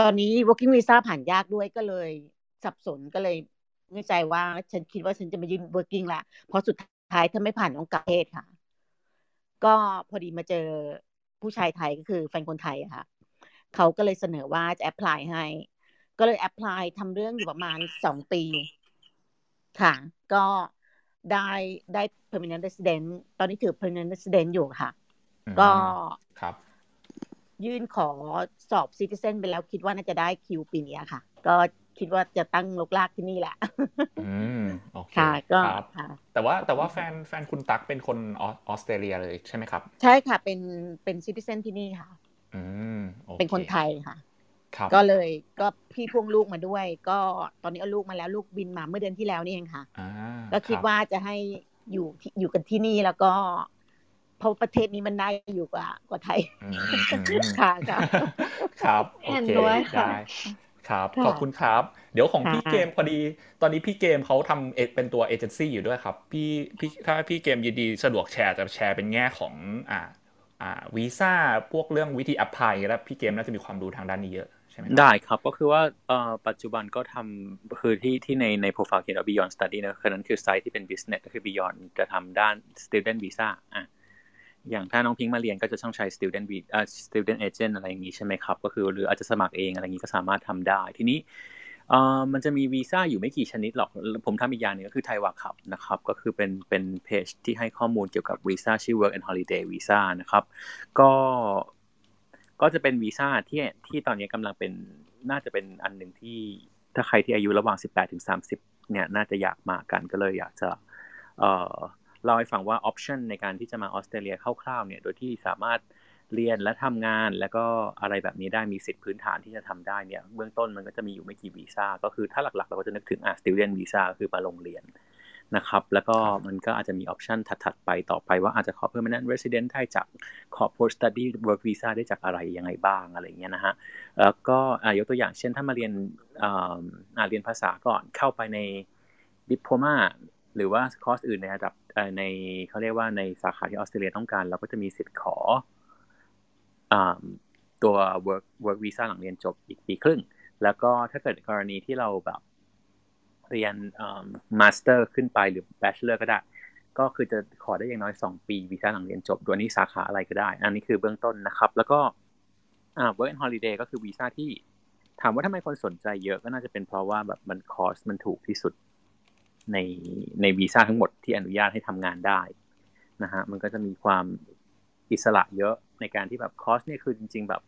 ตอนนี้ working visa ผ่านยากด้วยก็เลยสับสนก็เลยในใจว่าฉันคิดว่าฉันจะมายืน working ละเพราะสุดท้ายถ้าไม่ผ่านต้องกลับประเทศค่ะ ก็พอดีมาเจอผู้ชายไทยก็คือแฟนคนไทยอะค่ะเขาก็เลยเสนอว่าจะ apply ให้ ก็เลย apply ทำเรื่องอยู่ประมาณสองปี ค่ะ ก็ได้ได้ permanent resident ตอนนี้ถือ permanent resident อยู่ค่ะ ก็ครับ ยื่นขอสอบ citizen ไปแล้วคิดว่าน่าจะได้คิวปีนี้ค่ะ ก็คิดว่าจะตั้งลกลากที่นี่แหละอืมโอเคค่ะก็ครับค่ะแต่ว่าแต่ว่าแฟนแฟนคุณตั๊กเป็นคนออออสเตรเลียเลยใช่ไหมครับ ใช่ค่ะเป็นเป็น citizen ที่นี่ค่ะ อืมโอเป็นคนไทยค่ะครับก็เลยก็พี่พ่วงลูกมาด้วย ก็ตอนนี้เอาลูกมาแล้วลูกบินมาเมื่อเดือนที่แล้วนี่เองค่ะอ่าก็คิดรับว่าจะให้อยู่ที่อยู่กันที่นี่แล้วก็ เพราะประเทศนี้มันได้อยู่กว่ากว่าไทยอืมอืมค่ะค่ะครับโอเห็นเคด้วยค่ะได้ครับค่ะขอบคุณครับ เดี๋ยวของค่ะพี่เกมพอดี ตอนนี้พี่เกมเขาทำเอเป็นตัวเอเจนซี่อยู่ด้วยครับ พี่พี่ถ้าพี่เกมยินดีสะดวกแชร์จะแชร์เป็นแง่ของอ่าอ่าวีซ่าพวกเรื่องวิธีอภัยแล้วพี่เกมน่าจะมีความรู้ทางด้านนี้เยอะใช่ไหมครับได้ครับก็คือว่าเอ่อปัจจุบันก็ทำคือที่ที่ในในโปรไฟล์เขียนว่า Beyond Study นะคือนั้นคือไซต์ที่เป็น business ก็คือ Beyond จะทำด้าน student visa อะ อย่างถ้าน้องพิงค์มาเรียนก็จะต้องใช้ student v อ่า student agent อะไรอย่างนี้ใช่ไหมครับ ก็คือหรืออาจจะสมัครเองอะไรอย่างนี้ก็สามารถทำได้ทีนี้มันจะมีวีซ่าอยู่ไม่กี่ชนิดหรอก ผมทำอีกอย่างหนึงก็คือไทยวาขับนะครับ ก็คือเป็นเป็นเพจที่ให้ข้อมูลเกี่ยวกับวีซ่าชื่อ work and holiday visa นะครับ ก็ก็จะเป็นวีซ่าที่ที่ตอนนี้กำลังเป็นน่าจะเป็นอันหนึ่งที่ถ้าใครที่อายุระหว่าง 18ถึง30เนี่ยน่าจะอยากมากันก็เลยอยากจะเอ่อ เล่าให้ฟังว่าออปชันในการที่จะมาออสเตรเลียคร่าวๆเนี่ยโดยที่สามารถเรียนและทำงานแล้วก็อะไรแบบนี้ได้มีสิทธิพื้นฐานที่จะทำได้เนี่ยเบื้องต้นมันก็จะมีอยู่ไม่กี่วีซ่าก็คือถ้าหลักๆ เราก็จะนึกถึงอะ student visa ก็คือมาลงเรียนนะครับแล้วก็มันก็อาจจะมีออปชันถัดๆไปต่อไปว่าอาจจะขอ permanent resident ได้จากขอ post study work visa ได้จากอะไรยังไงบ้างอะไรอย่างเงี้ยนะฮะแล้วก็อะยกตัวอย่างเช่นถ้ามาเรียนอ่าอ่าเรียนภาษาก่อนเข้าไปใน diploma หรือว่าคอร์สอื่นในระดับเอ่อ ในเขาเรียกว่าในสาขาที่ออสเตรเลียต้องการ เราก็จะมีสิทธิ์ขออตัว work work visa หลังเรียนจบอีกปีครึ่ง แล้วก็ถ้าเกิดกรณีที่เราแบบเรียน master ขึ้นไปหรือ bachelor ก็ได้ ก็คือจะขอได้อย่างน้อย 2 ปีวีซ่าหลังเรียนจบตัวนี้สาขาอะไรก็ได้ อันนี้คือเบื้องต้นนะครับ แล้วก็ work and holiday ก็คือวีซ่าที่ ถามว่าทำไมคนสนใจเยอะก็น่าจะเป็นเพราะว่าแบบมัน cost มันถูกที่สุด ในในวีซ่าทั้งหมดที่อนุญาตให้ทำงานได้นะฮะมันก็จะมีความอิสระเยอะในการที่แบบ cost เนี่ยคือจริง ๆ แบบ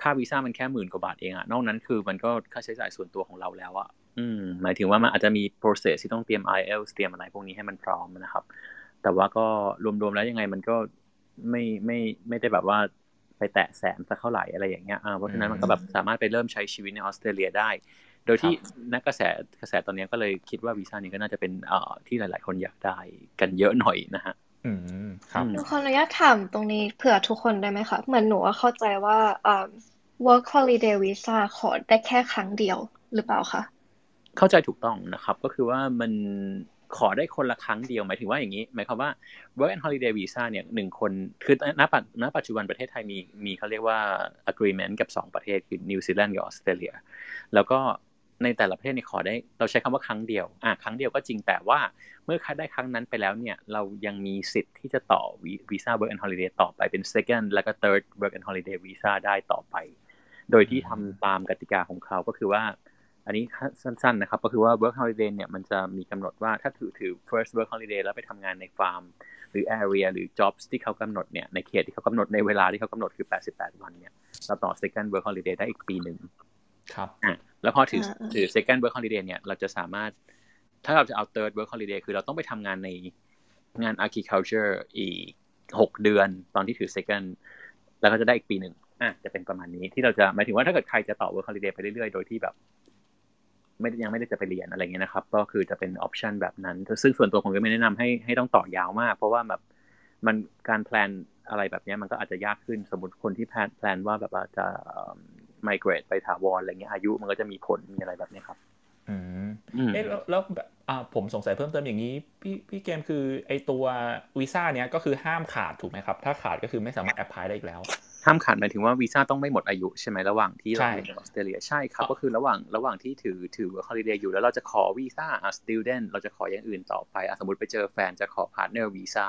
ค่าวีซ่ามันแค่หมื่นกว่าบาทเองอะนอกนั้นคือมันก็ค่าใช้จ่ายส่วนตัวของเราแล้วอะอืมหมายถึงว่ามันอาจจะมี process ที่ต้องเตรียม IELTS เตรียมอะไรพวกนี้ให้มันพร้อมนะครับ แต่ว่าก็รวมๆแล้วยังไงมันก็ไม่ไม่ไม่ได้แบบว่าไปแตะแสนสักเท่าไหร่อะไรอย่างเงี้ยอ่าเพราะฉะนั้นมันก็แบบสามารถไปเริ่มใช้ชีวิตในออสเตรเลียได้ โดยที่นักกระแสกระแสตอนนี้ก็เลยคิดว่าวีซ่านี้ก็น่าจะเป็นเอ่อที่หลาย ๆ คนอยากได้กันเยอะหน่อยนะฮะอืมครับอืมหนูขออนุญาตถามตรงนี้เผื่อทุกคนได้ไหมคะเหมือนหนูว่าเข้าใจว่าอ่า work holiday visa ขอได้แค่ครั้งเดียวหรือเปล่าคะเข้าใจถูกต้องนะครับ ก็คือว่ามันขอได้คนละครั้งเดียวหมายถึงว่าอย่างนี้หมายความว่า work and holiday visa เนี่ยหนึ่งคนคือณปัจณปัจจุบันประเทศไทยมีมีเขาเรียกว่า agreement กับ 2 ประเทศคือนิวซีแลนด์กับออสเตรเลียแล้วก็ ในแต่ละประเทศนี่ขอได้ เราใช้คำว่าครั้งเดียวอะครั้งเดียวก็จริงแต่ว่าเมื่อคัดได้ครั้งนั้นไปแล้วเนี่ยเรายังมีสิทธิ์ที่จะต่อวีซ่า work and holiday ต่อไปเป็น second แล้วก็ third work and holiday visa ได้ต่อไป โดยที่ทำตามกติกาของเขาก็คือว่า อันนี้สั้น ๆนะครับ ก็คือว่า work holiday เนี่ยมันจะมีกำหนดว่าถ้าถือถือ first work holiday แล้วไปทำงานในฟาร์ม หรือ area หรือ jobs ที่เขากำหนดเนี่ยในเขตที่เขากำหนดในเวลาที่เขากำหนดคือ 88 วันเนี่ยเราต่อ second work holiday ได้อีกปีหนึ่ง ครับอะแล้วพอถืออ่าอ่าถือ second work holiday เนี่ยเราจะสามารถ ถ้าเราจะเอา third work holiday คือเราต้องไปทำงานในงาน agriculture อีกหกเดือนตอนที่ถือ second แล้วก็จะได้อีกปีหนึ่งอะจะเป็นประมาณนี้ที่เราจะหมายถึงว่าถ้าเกิดใครจะต่อ work holiday ไปเรื่อยๆ โดยที่แบบ ไม่ได้ยังไม่ได้จะไปเรียนอะไรเงี้ยนะครับ ก็คือจะเป็น option แบบนั้น ซึ่งส่วนตัวผมก็ไม่แนะนำให้ให้ต้องต่อยาวมาก เพราะว่าแบบมันการ plan อะไรแบบเนี้ยมันก็อาจจะยากขึ้นสมมติคนที่ plan plan ว่าแบบว่าจะ migrate ไปถาวรอะไรเงี้ยอายุมันก็จะมีผลมีอะไรแบบเนี้ยครับอืมอืมเอ๊ะแล้วแล้วแบบอ่าผมสงสัยเพิ่มเติมอย่างนี้พี่พี่เกมคือไอตัววีซ่าเนี้ยก็คือห้ามขาดถูกไหมครับ ถ้าขาดก็คือไม่สามารถ apply ได้อีกแล้ว ห้ามขาดหมายถึงว่าวีซ่าต้องไม่หมดอายุใช่ไหมระหว่างที่เราอยู่ในออสเตรเลียใช่ครับ ก็คือระหว่างระหว่างที่ถือถือ work holiday อยู่แล้วเราจะขอวีซ่าอะ student เราจะขออย่างอื่นต่อไปอะสมมติไปเจอแฟนจะขอ partner visa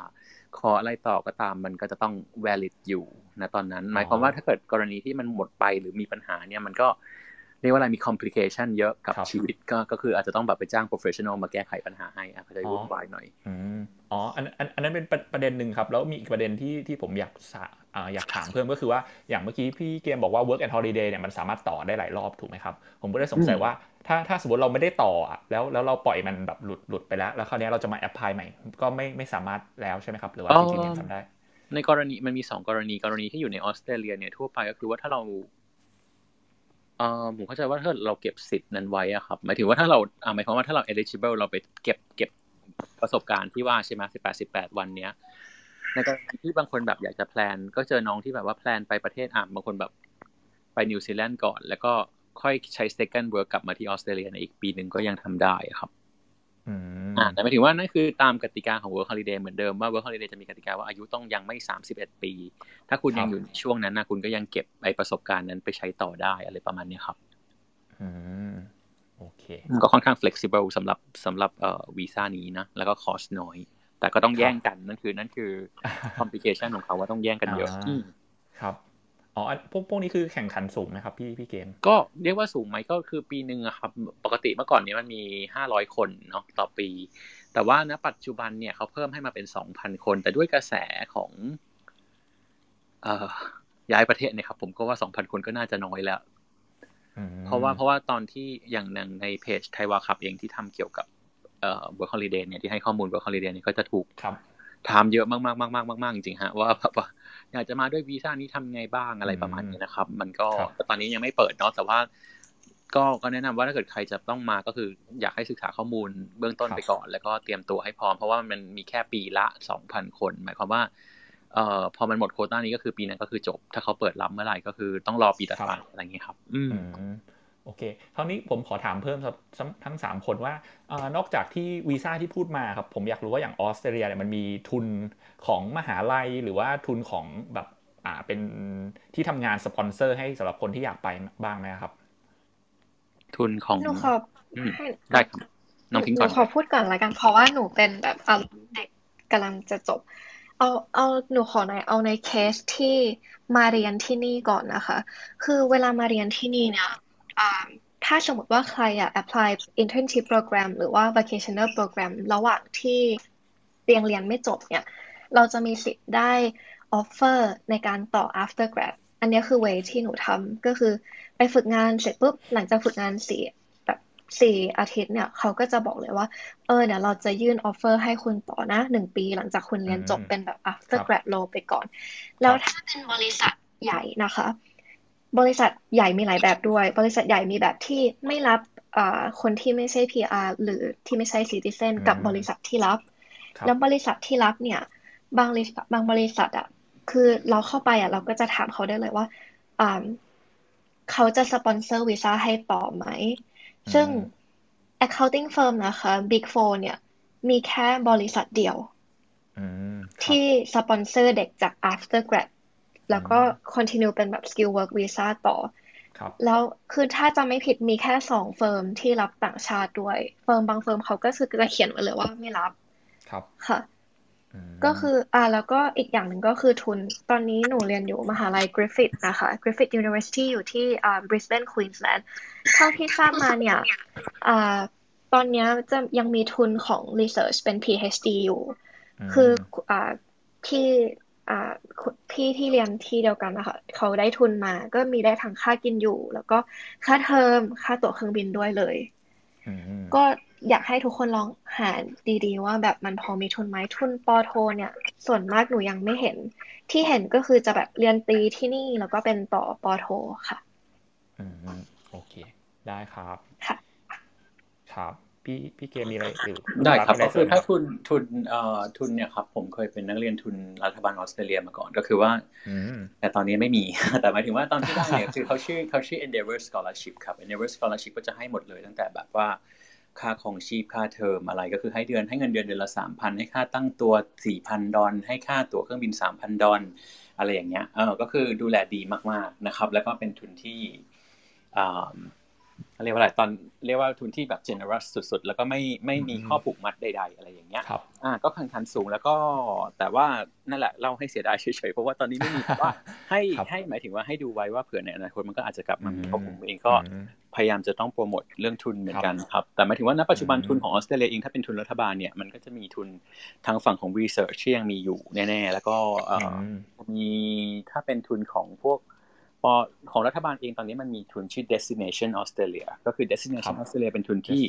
ขออะไรต่อก็ตามมันก็จะต้อง valid อยู่ นะตอนนั้น หมายความว่าถ้าเกิดกรณีที่มันหมดไปหรือมีปัญหาเนี่ยมันก็เรียกว่าอะไรมี complication เยอะกับชีวิตก็ก็คืออาจจะต้องแบบไปจ้าง professional มาแก้ไขปัญหาให้อะก็จะวุ่นวายหน่อยอ๋ออันอันอันนั้นเป็นประเด็นหนึ่งครับ แล้วมีอีกประเด็นที่ที่ผมอยากอยากถามเพิ่มก็คือว่าอย่างเมื่อกี้พี่เกมบอกว่า work and holiday เนี่ยมันสามารถต่อได้หลายรอบถูกไหมครับ ผมก็ได้สงสัยว่าถ้าถ้าสมมติเราไม่ได้ต่อแล้วแล้วเราปล่อยมันแบบหลุดหลุดไปแล้ว แล้วคราวนี้เราจะมาแอพพลายใหม่ก็ไม่ไม่สามารถแล้วใช่ไหมครับหรือว่าจริงๆยังทำได้ ในกรณีมันมีสองกรณีกรณีที่อยู่ในออสเตรเลียเนี่ยทั่วไปก็คือว่าถ้าเราเออผมเข้าใจว่าถ้าเราเก็บสิทธิ์นั้นไว้อะครับหมายถึงว่าถ้าเราอ่าหมายความว่าถ้าเรา eligible เราไปเก็บเก็บประสบการณ์ที่ว่าใช่ไหมสิบแปดสิบแปดวันเนี้ยในกรณีที่บางคนแบบอยากจะ plan ก็เจอน้องที่แบบว่า plan ไปประเทศอะบางคนแบบไปนิวซีแลนด์ก่อน แล้วก็ค่อยใช้ second work กลับมาที่ออสเตรเลียในอีกปีหนึ่งก็ยังทำได้ครับ อ่าแต่หมายถึงว่านั่นคือตามกติกาของ work holiday เหมือนเดิมว่า work holiday จะมีกติกาว่าอายุต้องยังไม่สามสิบเอ็ดปี ถ้าคุณยังอยู่ในช่วงนั้นนะคุณก็ยังเก็บไอประสบการณ์นั้นไปใช้ต่อได้อะไรประมาณนี้ครับอืมโอเคก็ค่อนข้าง flexible สำหรับสำหรับเอ่อวีซ่านี้นะ แล้วก็คอสน้อย แต่ก็ต้องแย่งกันนั่นคือนั่นคือคอมพลิเคชันของเขาว่าต้องแย่งกันเยอะครับ อ๋อพวกพวกนี้คือแข่งขันสูงไหมครับพี่พี่เกม ก็เรียกว่าสูงไหมก็คือปีหนึ่งครับ ปกติเมื่อก่อนนี้มันมีห้าร้อยคนเนาะต่อปี แต่ว่าณปัจจุบันเนี่ยเขาเพิ่มให้มาเป็นสองพันคน แต่ด้วยกระแสของ เอ่อย้ายประเทศเนี่ยครับ ผมก็ว่าสองพันคนก็น่าจะน้อยแล้วเพราะว่าเพราะว่าตอนที่อย่างหนึ่งในเพจ Thai WAH Club เองที่ทำเกี่ยวกับเอ่อ Work Holiday เนี่ยที่ให้ข้อมูล Work Holiday เนี่ยก็จะถูกถามเยอะมากมากมากมากมากจริงฮะว่าแบบ อยากจะมาด้วยวีซ่านี้ทำไงบ้างอะไรประมาณนี้นะครับ มันก็ตอนนี้ยังไม่เปิดเนาะแต่ว่า ก็ก็แนะนำว่าถ้าเกิดใครจะต้องมาก็คือ อยากให้ศึกษาข้อมูลเบื้องต้นไปก่อน แล้วก็เตรียมตัวให้พร้อมเพราะว่ามันมีแค่ปีละสองพันคน หมายความว่าเอ่อพอมันหมดโคต้านี้ก็คือปีนั้นก็คือจบ ถ้าเขาเปิดรับเมื่อไหร่ก็คือต้องรอปีต่อไปอะไรอย่างเงี้ยครับ อืม โอเคคราวนี้ผมขอถามเพิ่มทั้งสามคนว่านอกจากที่วีซ่าที่พูดมาครับ ผมอยากรู้ว่าอย่างออสเตรเลียเนี่ยมันมีทุนของมหาลัยหรือว่าทุนของแบบอ่าเป็นที่ทำงานสปอนเซอร์ให้สำหรับคนที่อยากไปบ้างไหมครับ ทุนของหนูขอได้ครับน้องพิงก่อนหนูขอพูดก่อนละกันเพราะว่าหนูเป็นแบบเด็กกำลังจะจบ เอาเอาหนูขอในเอาในเคสที่มาเรียนที่นี่ก่อนนะคะ คือเวลามาเรียนที่นี่เนี่ย ถ้าสมมติว่าใครอยาก apply internship program หรือว่า vocational program ระหว่างที่เรียนเรียนไม่จบเนี่ย เราจะมีสิทธิ์ได้ offer ในการต่อ after grad อันนี้คือ way ที่หนูทำก็คือไปฝึกงานเสร็จปุ๊บ หลังจากฝึกงานสี่แบบสี่อาทิตย์เนี่ย เขาก็จะบอกเลยว่า เออเดี๋ยวเราจะยื่น offer ให้คุณต่อนะหนึ่งปี หลังจากคุณเรียนจบเป็นแบบ after grad low ไปก่อน แล้วถ้าเป็นบริษัทใหญ่นะคะ บริษัทใหญ่มีหลายแบบด้วย บริษัทใหญ่มีแบบที่ไม่รับคนที่ไม่ใช่ PR หรือที่ไม่ใช่ citizen กับบริษัทที่รับ แล้วบริษัทที่รับเนี่ย บางบริษัทบางบริษัทอะคือเราเข้าไปอะเราก็จะถามเขาได้เลยว่าเขาจะสปอนเซอร์วีซ่าให้ต่อไหม ซึ่ง accounting firm นะคะ Big Four เนี่ย มีแค่บริษัทเดียวที่สปอนเซอร์เด็กจาก after grad แล้วก็ continue เป็นแบบ skill work visa ต่อแล้วคือถ้าจะไม่ผิดมีแค่สอง firm ที่รับต่างชาติด้วย firm บาง firm เขาก็คือจะเขียนไว้เลยว่าไม่รับครับค่ะ ก็คืออ่าแล้วก็อีกอย่างหนึ่งก็คือทุน ตอนนี้หนูเรียนอยู่มหาลัย Griffith นะคะ Griffith University อยู่ที่อ่า Brisbane Queensland เท่าที่ทราบมาเนี่ยอ่าตอนนี้จะยังมีทุนของ research เป็น PhD อยู่ คืออ่าที่ อ่าพี่ที่เรียนที่เดียวกันนะคะเขาได้ทุนมาก็มีได้ทั้งค่ากินอยู่ แล้วก็ค่าเทอมค่าตั๋วเครื่องบินด้วยเลยก็อยากให้ทุกคนลองหาดีๆ ว่าแบบมันพอมีทุนไหมทุนปอโท เนี่ย ส่วนมากหนูยังไม่เห็น ที่เห็นก็คือจะแบบเรียนตีที่นี่แล้วก็เป็นต่อปอโทค่ะ อืมโอเค ได้ครับ ค่ะ ครับ พี่พี่เกมมีอะไรอยู่ได้ครับก็คือถ้าทุนทุนเอ่อทุนเนี่ยครับ ผมเคยเป็นนักเรียนทุนรัฐบาลออสเตรเลียมาก่อนก็คือว่าแต่ตอนนี้ไม่มี แต่หมายถึงว่าตอนที่ได้เนี่ยคือเขาชื่อเขาชื่อ Endeavour Scholarship ครับ Endeavour Scholarship ก็จะให้หมดเลยตั้งแต่แบบว่าค่าของชีพค่าเทอมอะไรก็คือให้เดือนให้เงินเดือนเดือนละสามพันให้ค่าตั้งตัวสี่พันดอลให้ค่าตั๋วเครื่องบินสามพันดอลออะไรอย่างเงี้ยเออก็คือดูแลดีมากๆนะครับ แล้วก็เป็นทุนที่อ่า เรียกว่าอะไรตอนเรียกว่าทุนที่แบบ generous สุดๆ แล้วก็ไม่ไม่มีข้อผูกมัดใด ๆ อะไรอย่างเงี้ยครับอ่าก็แข่งขันสูงแล้วก็แต่ว่านั่นแหละเล่าให้เสียดายเฉยๆ เพราะว่าตอนนี้ไม่มีแต่ว่าให้ครับให้หมายถึงว่าให้ดูไว้ว่าเผื่อในอนาคตมันก็อาจจะกลับมามีอืมเพราะผมเองก็อืมพยายามจะต้องโปรโมทเรื่องทุนเหมือนกันครับแต่หมายถึงว่าณปัจจุบันอืมทุนของออสเตรเลียเองถ้าเป็นทุนรัฐบาลเนี่ยมันก็จะมีทุนทางฝั่งของ research ที่ยังมีอยู่แน่ๆ แล้วก็เอ่ออมมีถ้าเป็นทุนของพวก ปอของรัฐบาลเองตอนนี้มันมีทุนชื่อ destination Australia ก็คือ destination ครับ Australia เป็นทุนที่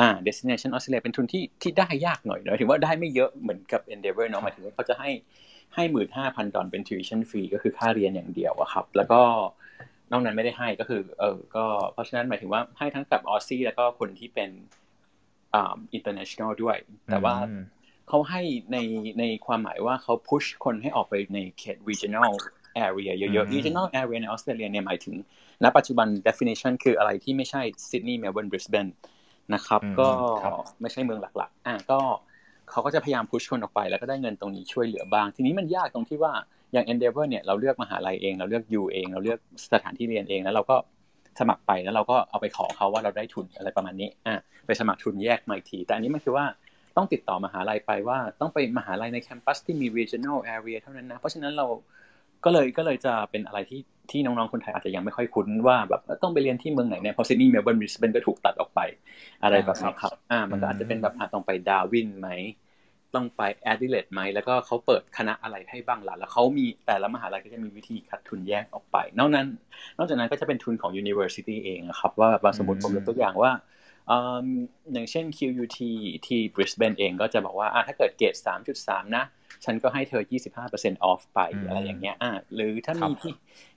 อ่า destination Australia เป็นทุนที่ที่ได้ยากหน่อยหมายถึงว่าได้ไม่เยอะเหมือนกับ Endeavour เนาะหมายถึงว่าเขาจะให้ให้หมื่นห้าพันดอลเป็น tuition fee ก็คือค่าเรียนอย่างเดียวอะครับ แล้วก็นอกนั้นไม่ได้ให้ก็คือเออก็เพราะฉะนั้นหมายถึงว่าให้ทั้งกับออซซี่แล้วก็คนที่เป็นอ่า international ด้วย แต่ว่าอืมเขาให้ในในความหมายว่าเขา push คนให้ออกไปในเขต regional area เยอือะมๆ regional area ในออสเตรเลียเนี่ยหมายถึง ณ ปัจจุบัน definition คืออะไรที่ไม่ใช่ซิดนีย์เมลเบิร์นบริสเบนนะครับอืมก็ครับไม่ใช่เมืองหลักๆ อะก็เขาก็จะพยายาม push คนออกไป แล้วก็ได้เงินตรงนี้ช่วยเหลือบ้าง ทีนี้มันยากตรงที่ว่าอย่าง Endeavour เนี่ยเราเลือกมหาลัยเองเราเลือก U เอง เราเลือกสถานที่เรียนเองแล้วเราก็สมัครไปแล้วเราก็เอาไปขอเขาว่าเราได้ทุนอะไรประมาณนี้อะไปสมัครทุนแยกมาอีกที แต่อันนี้มันคือว่าต้องติดต่อมหาลัยไปว่าต้องไปมหาลัยใน campus ที่มี regional area เท่านั้นนะ เพราะฉะนั้นเรา ก็เลยก็เลยจะเป็นอะไรที่ที่น้องๆคนไทยอาจจะยังไม่ค่อยคุ้นว่าแบบต้องไปเรียนที่เมืองไหนเนี่ยเพราะซิดนีย์เมลเบิร์นบริสเบนก็ถูกตัดออกไป อะไรแบบนี้ครับอ่ามันก็อาจจะเป็นแบบอะต้องไปดาร์วินไหมต้องไปแอดิเลดไหมแล้วก็เขาเปิดคณะอะไรให้บ้างล่ะแล้วเขามีแต่ละมหาลัยก็จะมีวิธีคัดทุนแยกออกไป นอกนั้น นอกจากนั้นก็จะเป็นทุนของ University เองอะครับ ว่าแบบสมมติผมยกตัวอย่างว่าอืมอย่างเช่น QUT ที่ Brisbane เองก็จะบอกว่าอะถ้าเกิดเกรด3.3 นะ ฉันก็ให้เธอ 25% off ไปอืมอะไรอย่างเงี้ยอะหรือถ้าครัมีบที่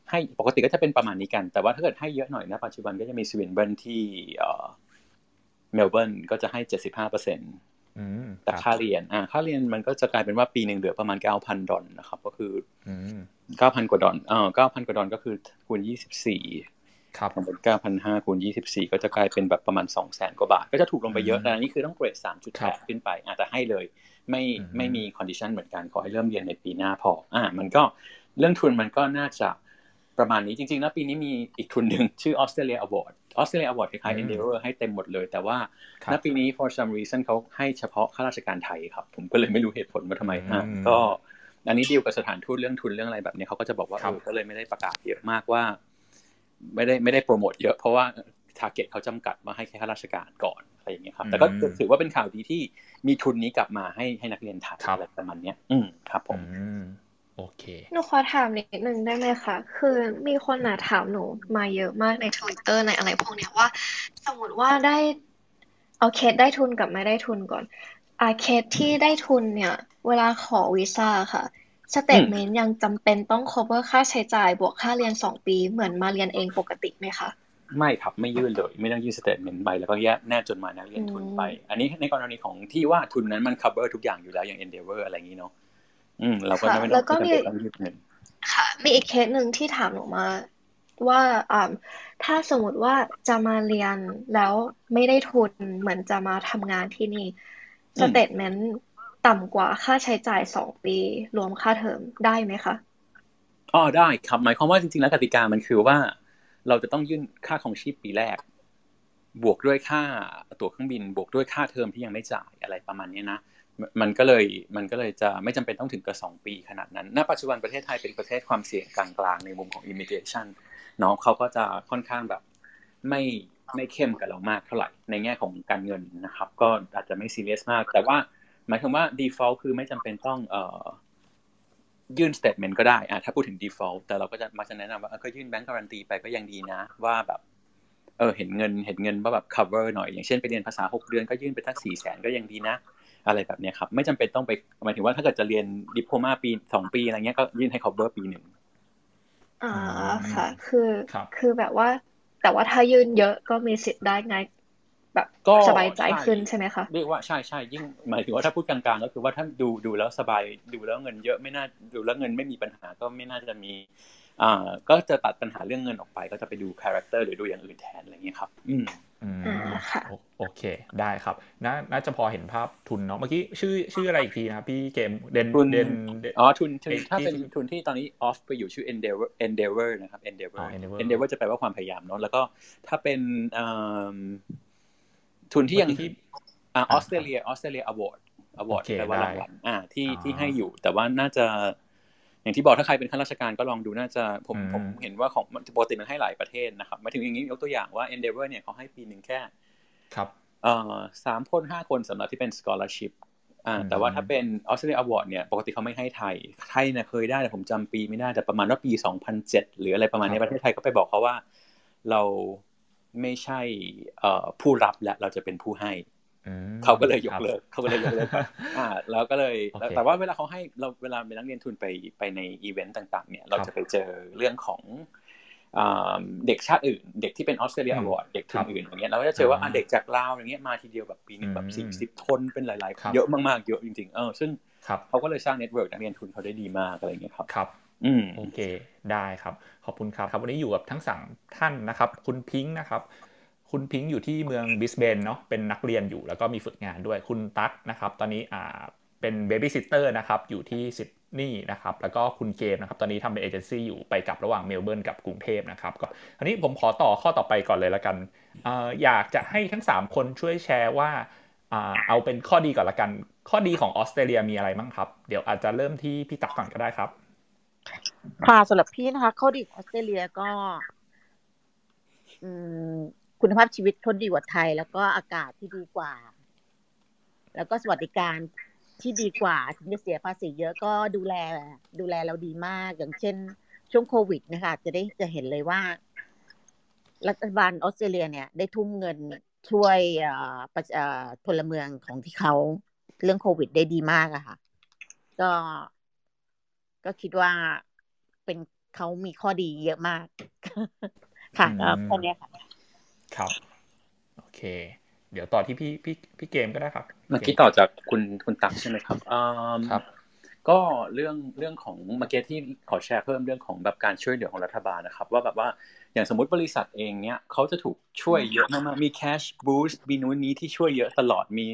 ให้ปกติก็จะเป็นประมาณนี้กัน แต่ว่าถ้าเกิดให้เยอะหน่อยนะปัจจุบันก็จะมี Swinburne ที่เอ่อเมลเบิร์นก็จะให้ 75%อืมแต่รับค่าเรียนอ่าค่าเรียนมันก็จะกลายเป็นว่าปีหนึ่งเหลือประมาณ 9,000 ดอลนะครับ ก็คืออืม9,000 กว่าดอลเอ่อ9,000 กว่าดอลก็คือคูณ 24ครับมันเป็น9,500คูณ24 ก็จะกลายเป็นแบบประมาณ 200,000 กว่าบาท ก็จะถูกลงไปเยอะอืมแต่อันนี้คือต้องเกรดครับ3.8 ขึ้นไป อาจจะให้เลย ไม่อืมไม่มี condition เหมือนกันขอให้เริ่มเรียนในปีหน้าพออ่ามันก็เรื่องทุนมันก็น่าจะประมาณนี้จริงๆแล้วปีนี้มีอีกทุนหนึ่งชื่อ Australia Award Australia Award คล้ายๆ Endeavour ให้เต็มหมดเลย แต่ว่าครับณปีนี้ for some reason เขาให้เฉพาะข้าราชการไทยครับ ผมก็เลยไม่รู้เหตุผลว่าทำไมอืมอะก็อันนี้ดีลกับสถานทูตเรื่องทุนเรื่องอะไรแบบนี้เขาก็จะบอกว่าครับเออก็เลยไม่ได้ประกาศเยอะมากว่า ไม่ได้ไม่ได้โปรโมทเยอะเพราะว่า target เขาจำกัดว่าให้แค่ข้าราชการก่อน อะไรอย่างเงี้ยครับ แต่ก็อืมถือว่าเป็นข่าวดีที่มีทุนนี้กลับมาให้ให้นักเรียนไทยครับอะไรประมาณเนี้ย อืมครับผมอืมโอเคหนูขอถามนิดนึงได้ไหมคะ คือมีคนน่ะถามหนูมาเยอะมากในทวิตเตอร์ในอะไรพวกเนี้ยว่า สมมติว่าได้เอาเคสได้ทุนกับไม่ได้ทุนก่อนอาเคสที่ได้ทุนเนี่ย เวลาขอวีซ่าค่ะ statement ยังจำเป็นต้อง cover ค่าใช้จ่ายบวกค่าเรียนสองปีเหมือนมาเรียนเองปกติไหมคะ ไม่ครับไม่ยื่นเลย ไม่ต้องยื่น statement ใบแล้วก็แยกแนบจดหมายนักเรียนทุนไป อันนี้ในกรณีของที่ว่าทุนนั้นมัน cover ทุกอย่างอยู่แล้วอย่าง Endeavour อะไรอย่างนี้เนาะอืมเราก็ค่ะไม่ต้องวก็ไม่มีจำเป็นต้องยื่นเงินค่ะมีอีกเคสหนึ่งที่ถามหนูมาว่าอ่าถ้าสมมติว่าจะมาเรียนแล้วไม่ได้ทุนเหมือนจะมาทำงานที่นี่อืสมเตทเมนต์ต่ำกว่าค่าใช้จ่ายสองปี รวมค่าเทอมได้ไหมคะอ๋อได้ครับหมายความว่าจริงๆแล้วกติกามันคือว่า เราจะต้องยื่นค่าของชีพปีแรก บวกด้วยค่าตั๋วเครื่องบิน บวกด้วยค่าเทอมที่ยังไม่จ่ายอะไรประมาณนี้นะมันก็เลยมันก็เลยจะไม่จำเป็นต้องถึงกับสองปีขนาดนั้น ณ ปัจจุบันประเทศไทยเป็นประเทศความเสี่ยงกลางๆ ในมุมของ immigration เนาะเขาก็จะค่อนข้างแบบไม่ไม่เข้มกับเรามากเท่าไหร่ ในแง่ของการเงินนะครับ ก็อาจจะไม่ซีเรียสมาก แต่ว่าหมายถึงว่า default คือไม่จำเป็นต้องเอ่อ ยื่น statement ก็ได้อะถ้าพูดถึง default แต่เราก็จะมักจะแนะนำว่าเออก็ยื่นแบงก์การันตีไปก็ยังดีนะ ว่าแบบเออเห็นเงินเห็นเงินว่าแบบ cover หน่อย อย่างเช่นไปเรียนภาษาหกเดือนก็ยื่นไปทักสี่แสนก็ยังดีนะ อะไรแบบเนี้ยครับ ไม่จำเป็นต้องไปหมายถึงว่าถ้าเกิดจะเรียนดิโพมาปีสองปีอะไรเงี้ยก็ยื่นให้ cover ปีหนึ่งอ่าอืมค่ะ คือครับคือแบบว่า แต่ว่าถ้ายื่นเยอะก็มีสิทธิ์ได้ไง แบบก็สบายใจใช่ขึ้นใช่ไหมคะเรียกว่าใช่ใช่ยิ่งหมายถึงว่าถ้าพูดกลางๆก็คือว่าถ้าดูดูแล้วสบายดูแล้วเงินเยอะไม่น่าดูแล้วเงินไม่มีปัญหาก็ไม่น่าจะมีอ่าก็จะตัดปัญหาเรื่องเงินออกไป ก็จะไปดู character หรือดูอย่างอื่นแทนอะไรเงี้ยครับ อืมโอเคได้ครับน่าน่าจะพอเห็นภาพทุนเนาะเมื่อกี้ชื่อชื่ออะไรอีกทีนะครับพี่เกมเดนเดนอ๋อทุนถ้าเป็นทุนที่ตอนนี้ off ไปอยู่ชื่อ endeavor endeavor นะครับ endeavor endeavor จะแปลว่าความพยายามเนาะแล้วก็ถ้าเป็น ทุนที่ยังที่ออสเตรเลีย Australia Award Award แปลว่ารางวัลอ่าที่ที่ให้อยู่ แต่ว่าน่าจะอย่างที่บอกถ้าใครเป็นข้าราชการก็ลองดูน่าจะผมผมเห็นว่าของปกติมันให้หลายประเทศนะครับมาถึงอย่างนี้ยกตัวอย่างว่า Endeavor เนี่ยเขาให้ปีหนึ่งแค่ ครับเอ่อสามคนห้าคนสำหรับที่เป็น scholarship อ่าแต่ว่าถ้าเป็น Australia Award เนี่ยปกติเขาไม่ให้ไทย ไทยเนี่ยเคยได้แต่ผมจำปีไม่ได้แต่ประมาณว่าปี 2007 หรืออะไรประมาณนี้ประเทศไทยก็ไปบอกเขาว่า เรา ไม่ใช่เอ่อผู้รับและเราจะเป็นผู้ให้เขาก็เลยยกเลิกเขาก็เลยยกเลิกอ่าแล้วก็เลยแต่ว่าเวลาเขาให้เราเวลาเป็นนักเรียนทุนไปไปในอีเวนต์ต่าง ๆ เนี่ย เราจะไปเจอเรื่องของเด็กชาติอื่น เด็กที่เป็นออสเตรเลียอวอร์ดเด็กทุนอื่นอย่างเงี้ยเราก็จะเจอว่าเด็กจากลาวอย่างเงี้ยมาทีเดียวแบบปีนึงแบบสี่สิบทนเป็นหลายๆเยอะมากๆเยอะจริงๆเออซึ่งเขาก็เลยสร้าง network นักเรียนทุนเขาได้ดีมากอะไรเงี้ยครับครับ อืมโอเค ได้ครับ ขอบคุณครับครับ วันนี้อยู่กับทั้งสามท่านนะครับ คุณพิงค์นะครับ คุณพิงค์อยู่ที่เมืองบริสเบนเนาะเป็นนักเรียนอยู่แล้วก็มีฝึกงานด้วยคุณตั๊กนะครับ ตอนนี้อ่าเป็น babysitter นะครับอยู่ที่ซิดนีย์นะครับแล้วก็คุณเกมนะครับตอนนี้ทำเป็นเอเจนซี่อยู่ไปกับระหว่างเมลเบิร์นกับกรุงเทพนะครับก็อันนี้ผมขอต่อข้อต่อไปก่อนเลยละกันออยากจะให้ทั้ง 3 คนช่วยแชร์ว่าเอาเป็นข้อดีก่อนละกัน ข้อดีของออสเตรเลียมีอะไรบ้างครับ เดี๋ยวอาจจะเริ่มที่พี่ตักก่อนก็ได้ครับ ค่ะสำหรับพี่นะคะข้อดีออสเตรเลียก็ อืม คุณภาพชีวิตทนดีกว่าไทย แล้วก็อากาศที่ดีกว่า แล้วก็สวัสดิการที่ดีกว่าถึงจะเสียภาษีเยอะก็ดูแล ดูแลเราดีมาก อย่างเช่น ช่วงโควิดนะคะ จะได้จะเห็นเลยว่า รัฐบาลออสเตรเลีย เนี่ย ได้ทุ่มเงินช่วยพลเมืองของที่เขาเรื่องโควิดได้ดีมากอะค่ะ ก็ก็คิดว่า เป็นเขามีข้อดีเยอะมาก ค่ะก็แค่นี้ค่ะ ครับ โอเค เดี๋ยวต่อที่พี่พี่พี่เกมก็ได้ครับ เมื่อกี้ต่อจากคุณคุณตักใช่ไหมครับครับก็เรื่องเรื่องของเมื่อกี้ที่ขอแชร์เพิ่มเรื่องของแบบการช่วยเหลือของรัฐบาลนะครับ ว่าแบบว่าอย่างสมมติบริษัทเองเนี้ยเขาจะถูกช่วยเยอะมากๆมี cash boost มีนู้นนี้ที่ช่วยเยอะตลอดมี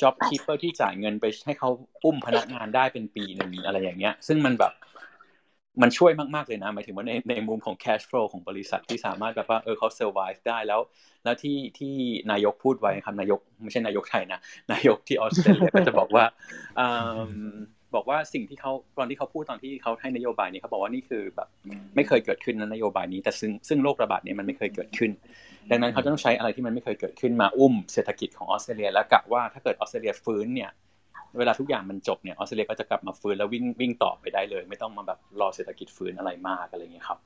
job keeper ที่จ่ายเงินไปให้เขาอุ้มพนักงานได้เป็นปีหนึ่งอะไรอย่างเงี้ย ซึ่งมันแบบ มันช่วยมาก ๆ เลยนะ หมายถึงว่าในในมุมของ cash flow ของบริษัทที่สามารถแบบว่าเออเขา survive ได้แล้ว แล้วที่ที่นายกพูดไว้ครับนายกไม่ใช่นายกไทยนะ นายกที่ออสเตรเลียก็จะบอกว่าบอกว่าสิ่งที่เขาตอนที่เขาพูดตอนที่เขาให้นโยบายนี้เขาบอกว่านี่คือแบบไม่เคยเกิดขึ้นนะนโยบายนี้ แต่ซึ่งซึ่งโรคระบาดนี้มันไม่เคยเกิดขึ้น ดังนั้นเขาต้องใช้อะไรที่มันไม่เคยเกิดขึ้นมาอุ้มเศรษฐกิจของออสเตรเลีย แล้วกะว่าถ้าเกิดออสเตรเลียฟื้นเนี่ย เวลาทุกอย่างมันจบเนี่ยออสเตรเลียก็จะกลับมาฟื้นแล้ววิ่งวิ่งต่อไปได้เลย ไม่ต้องมาแบบรอเศรษฐกิจฟื้นอะไรมากอะไรเงี้ยครับ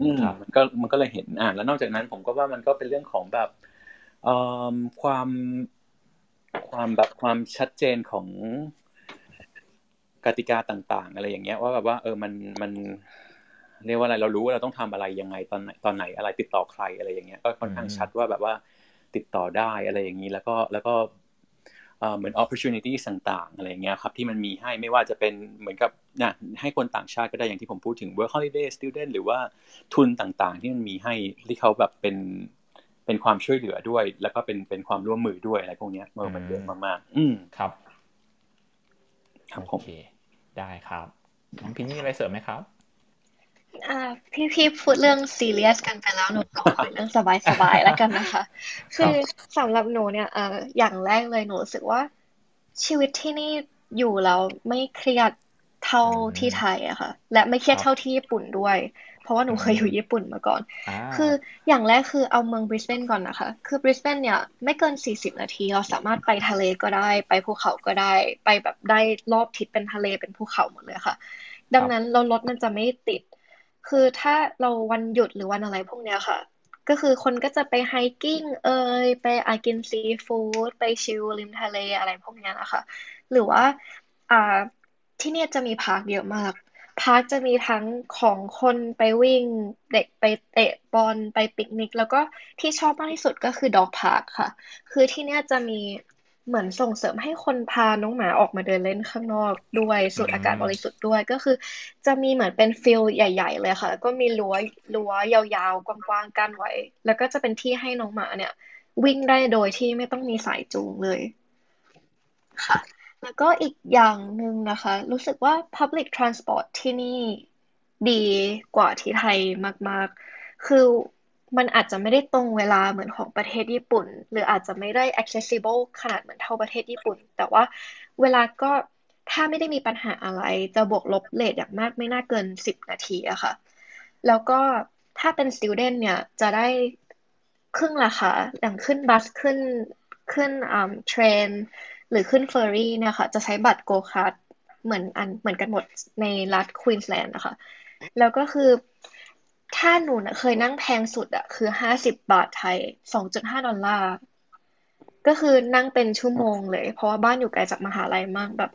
อืมมันก็มันก็เลยเห็นอ่าแล้วนอกจากนั้นผมก็ว่ามันก็เป็นเรื่องของแบบเอ่อความความแบบความชัดเจนของกติกาต่างๆ อะไรอย่างเงี้ยว่าแบบว่าเออมันมันเรียกว่าอะไรเรารู้ว่าเราต้องทำอะไรยังไงตอนไหนตอนไหนอะไรติดต่อใครอะไรอย่างเงี้ยก็ค่อนข้างชัดว่าแบบว่าติดต่อได้อะไรอย่างนี้แล้วก็แล้วก็ เหมือน opportunity ต่างๆ อะไรเงี้ยครับที่มันมีให้ไม่ว่าจะเป็นเหมือนกับนะให้คนต่างชาติก็ได้อย่างที่ผมพูดถึง work holiday student หรือว่าทุนต่างๆ ที่มันมีให้ที่เขาแบบเป็นเป็นความช่วยเหลือด้วย แล้วก็เป็นเป็นความร่วมมือด้วยอะไรพวกนี้เมื่อมันเยอะมากๆ อืมครับ ครับโอเคได้ครับน้องพิงมีอะไรเสริมไหมครับ อ่าพี่พี่พูดเรื่องซีเรียสกันไปแล้วหนูต่อเรื่องสบายสบายแล้วกันนะคะ คือสำหรับหนูเนี่ยเอ่ออย่างแรกเลยหนูรู้สึกว่า ชีวิตที่นี่อยู่แล้วไม่เครียดเท่าที่ไทยอะค่ะ และไม่เครียดเท่าที่ญี่ปุ่นด้วย เพราะว่าหนูเคยอยู่ญี่ปุ่นมาก่อน คืออย่างแรกคือเอาเมืองบริสเบนก่อนนะคะ คือบริสเบนเนี่ยไม่เกินสี่สิบนาที เราสามารถไปทะเลก็ได้ ไปภูเขาก็ได้ ไปแบบได้รอบทิศเป็นทะเลเป็นภูเขาหมดเลยค่ะ ดังนั้นเรารถมันจะไม่ติด คือถ้าเราวันหยุดหรือวันอะไรพวกเนี้ยค่ะ ก็คือคนก็จะไปไฮกิ้งเอยไปอากินซีฟู้ดไปชิลริมทะเลอะไรพวกเนี้ยนะคะหรือว่าอ่าที่เนี่ยจะมี park เยอะมาก park จะมีทั้งของคนไปวิ่งเด็กไปเตะบอลไปปิกนิก แล้วก็ที่ชอบมากที่สุดก็คือ dog park ค่ะ คือที่เนี่ยจะมี เหมือนส่งเสริมให้คนพาน้องหมาออกมาเดินเล่นข้างนอกด้วยสูดอากาศบริสุทธิ์ด้วยก็คือ จะมีเหมือนเป็น field ใหญ่ ๆ เลยค่ะ ก็มีรั้วรั้วยาวๆ กว้างๆกั้นไว้ แล้วก็จะเป็นที่ให้น้องหมาเนี่ย วิ่งได้โดยที่ไม่ต้องมีสายจูงเลยค่ะ แล้วก็อีกอย่างหนึ่งนะคะ รู้สึกว่า public transport ที่นี่ดีกว่าที่ไทยมาก ๆ คือ มันอาจจะไม่ได้ตรงเวลาเหมือนของประเทศญี่ปุ่น หรืออาจจะไม่ได้ accessible ขนาดเหมือนเท่าประเทศญี่ปุ่น แต่ว่าเวลาก็ถ้าไม่ได้มีปัญหาอะไร จะบวกลบเลทอย่างมากไม่น่าเกินสิบนาทีอะค่ะ แล้วก็ถ้าเป็น student เนี่ยจะได้ครึ่งราคาอย่างขึ้น bus ขึ้นขึ้นอ่า train หรือขึ้นเฟอร์รี่เนี่ยค่ะจะใช้บัตร go card เหมือนอันเหมือนกันหมดในรัฐควีนสแลนด์นะคะ แล้วก็คือ ถ้าหนูเคยนั่งแพงสุดอะคือห้าสิบบาทไทยสองจุดห้าดอลลาร์ ก็คือนั่งเป็นชั่วโมงเลย เพราะว่าบ้านอยู่ไกลจากมหาลัยมากแบบ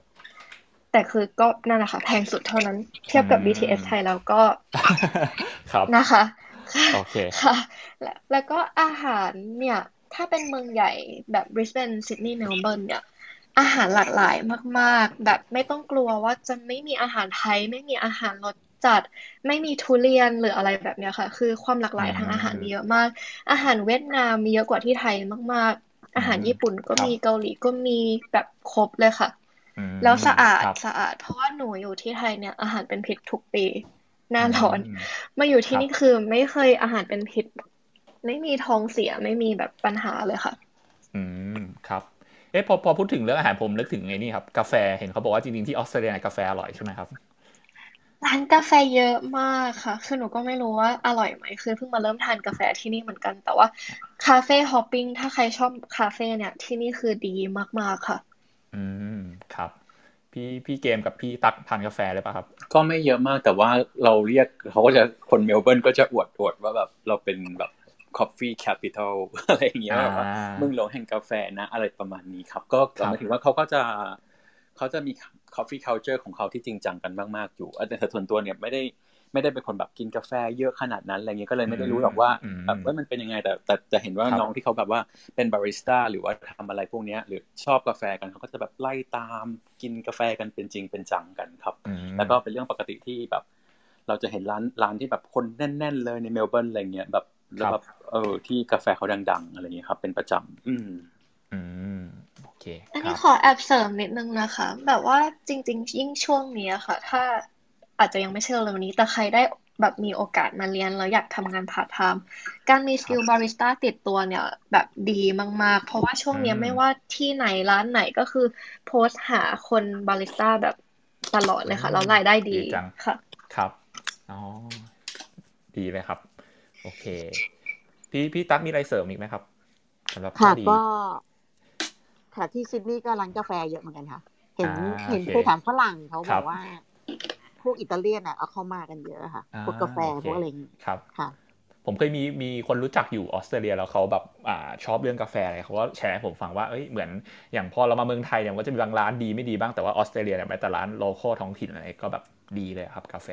แต่คือก็นั่นแหละค่ะแพงสุดเท่านั้น เทียบกับ BTS ไทยแล้วก็ครับนะคะโอเคค่ะ แล้วก็อาหารเนี่ย ถ้าเป็นเมืองใหญ่แบบบริสเบนซิดนีย์เมลเบิร์นเนี่ยอาหารหลากหลายมาก ๆ แบบไม่ต้องกลัวว่าจะไม่มีอาหารไทย ไม่มีอาหารรส จัด ไม่มีทุเรียนหรืออะไรแบบเนี้ยค่ะ คือความหลากหลายทางอาหารมีเยอะมาก อาหารเวียดนามมีเยอะกว่าที่ไทยมาก ๆ อาหารญี่ปุ่นก็มีเกาหลีก็มีแบบครบเลยค่ะ แล้วสะอาดสะอาด เพราะว่าหนูอยู่ที่ไทยเนี่ยอาหารเป็นพิษทุกปีหน้าร้อน มาอยู่ที่นี่คือไม่เคยอาหารเป็นพิษ ไม่มีท้องเสียไม่มีแบบปัญหาเลยค่ะ อืมครับเอ๊ะพอพอพูดถึงเรื่องอาหารผมนึกถึงไงนี่ครับกาแฟเห็นเขาบอกว่าจริงๆที่ออสเตรเลียกาแฟอร่อยใช่ไหมครับ ร้านกาแฟเยอะมากค่ะ คือหนูก็ไม่รู้ว่าอร่อยไหม คือเพิ่งมาเริ่มทานกาแฟที่นี่เหมือนกัน แต่ว่า cafe hopping ถ้าใครชอบคาเฟ่เนี่ย ที่นี่คือดีมากๆค่ะ อืม ครับ พี่พี่เกมกับพี่ตักทานกาแฟเลยป่ะครับ ก็ไม่เยอะมาก แต่ว่าเราเรียกเขาก็จะคนเมลเบิร์นก็จะอวดอวดว่าแบบเราเป็นแบบ coffee capital อะไรอย่างเงี้ยแบบว่ามึงหลงแห่งกาแฟนะ อะไรประมาณนี้ครับ ก็หมายถึงว่าเขาก็จะ เขาจะมี coffee culture ของเขาที่จริงจังกันมาก ๆ อยู่แต่ส่วนตัวเนี่ยไม่ได้ไม่ได้เป็นคนแบบกินกาแฟเยอะขนาดนั้นอะไรเงี้ยก็เลยไม่ได้รู้หรอกว่าแบบว่ามันเป็นยังไงแต่แต่จะเห็นว่าน้องที่เขาแบบว่าเป็นบาริสต้าหรือว่าทำอะไรพวกนี้หรือชอบกาแฟกันเขาก็จะแบบไล่ตามกินกาแฟกันเป็นจริงเป็นจังกันครับ แล้วก็เป็นเรื่องปกติที่แบบ เราจะเห็นร้านร้านที่แบบคนแน่น ๆ เลยในเมลเบิร์นอะไรเงี้ยแบบแล้วแบบเออที่กาแฟเขาดัง ๆ อะไรเงี้ยครับ เป็นประจำอืมอืมโอ เคอันนี้ขอแอบเสริมนิดนึงนะคะ แบบว่าจริง ๆ ยิ่งช่วงนี้ค่ะ ถ้าอาจจะยังไม่ใช่เร็วนี้ แต่ใครได้แบบมีโอกาสมาเรียนแล้วอยากทำงานพาร์ทไทม์การมี skill บาริสต้าติดตัวเนี่ยแบบดีมาก ๆ เพราะว่าช่วงนี้ไม่ว่าที่ไหนร้านไหนก็คือโพสต์หาคนบาริสต้าแบบตลอดเลยค่ะแล้วรายได้ดีค่ะ ครับอ๋อดีไหมครับ โอเค พี่พี่ตั๊กมีอะไรเสริมอีกไหมครับสำหรับค่ะก็ ค่ะที่ซิดนีย์ก็ร้านกาแฟเยอะเหมือนกันค่ะ เห็นเห็นเคยถามฝรั่งเขาบอกว่า พวกอิตาเลียนอะเอาเข้ามากันเยอะค่ะ พวกกาแฟพวกอะไรอย่างนี้ครับค่ะผมเคยมีมีคนรู้จักอยู่ออสเตรเลียแล้วเขาแบบอ่าชอบเรื่องกาแฟอะไรเขาก็แชร์ให้ผมฟังว่าเอ้ยเหมือนอย่างพอเรามาเมืองไทยเนี่ยก็จะมีบางร้านดีไม่ดีบ้างแต่ว่าออสเตรเลียเนี่ยแม้แต่ร้าน local ท้องถิ่นอะไรก็แบบดีเลยครับกาแฟ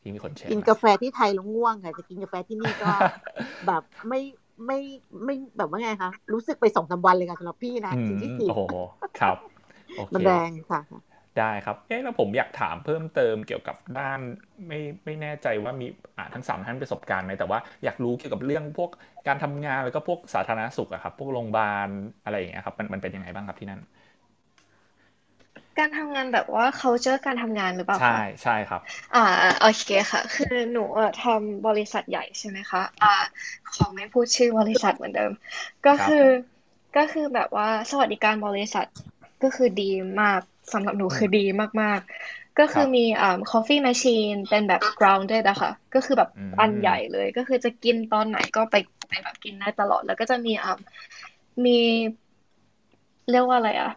ที่มีคนแชร์กินกาแฟที่ไทยแล้วง่วงค่ะจะกินกาแฟที่นี่ก็แบบไม่ ไม่ไม่แบบว่าไงคะรู้สึกไปสองสามวันเลยค่ะสำหรับพี่นะสิ่งที่สี่โอ้โหครับมันแรงค่ะ ได้ครับเอ๊ะแล้วผมอยากถามเพิ่มเติมเกี่ยวกับด้านไม่ไม่แน่ใจว่ามีอ่าทั้งสามท่านประสบการณ์ไหมแต่ว่าอยากรู้เกี่ยวกับเรื่องพวกการทำงานแล้วก็พวกสาธารณสุขอะครับ พวกโรงพยาบาลอะไรอย่างเงี้ยครับมันมันเป็นยังไงบ้างครับที่นั่น การทำงานแบบว่าเขาเจอการทำงานหรือเปล่าใช่ใช่ครับ อ่าโอเคค่ะ คือหนูทำบริษัทใหญ่ใช่ไหมคะ อ่า ขอไม่พูดชื่อบริษัทเหมือนเดิม ก็คือก็คือแบบว่าสวัสดิการบริษัทก็คือดีมากสำหรับหนูคือดีมากๆ ก็คือมีอ่า coffee machine เป็นแบบ grounded อะค่ะ ก็คือแบบอันใหญ่เลย ก็คือจะกินตอนไหนก็ไปไปแบบกินได้ตลอด แล้วก็จะมีอ่ามีเรียกว่าอะไรอะ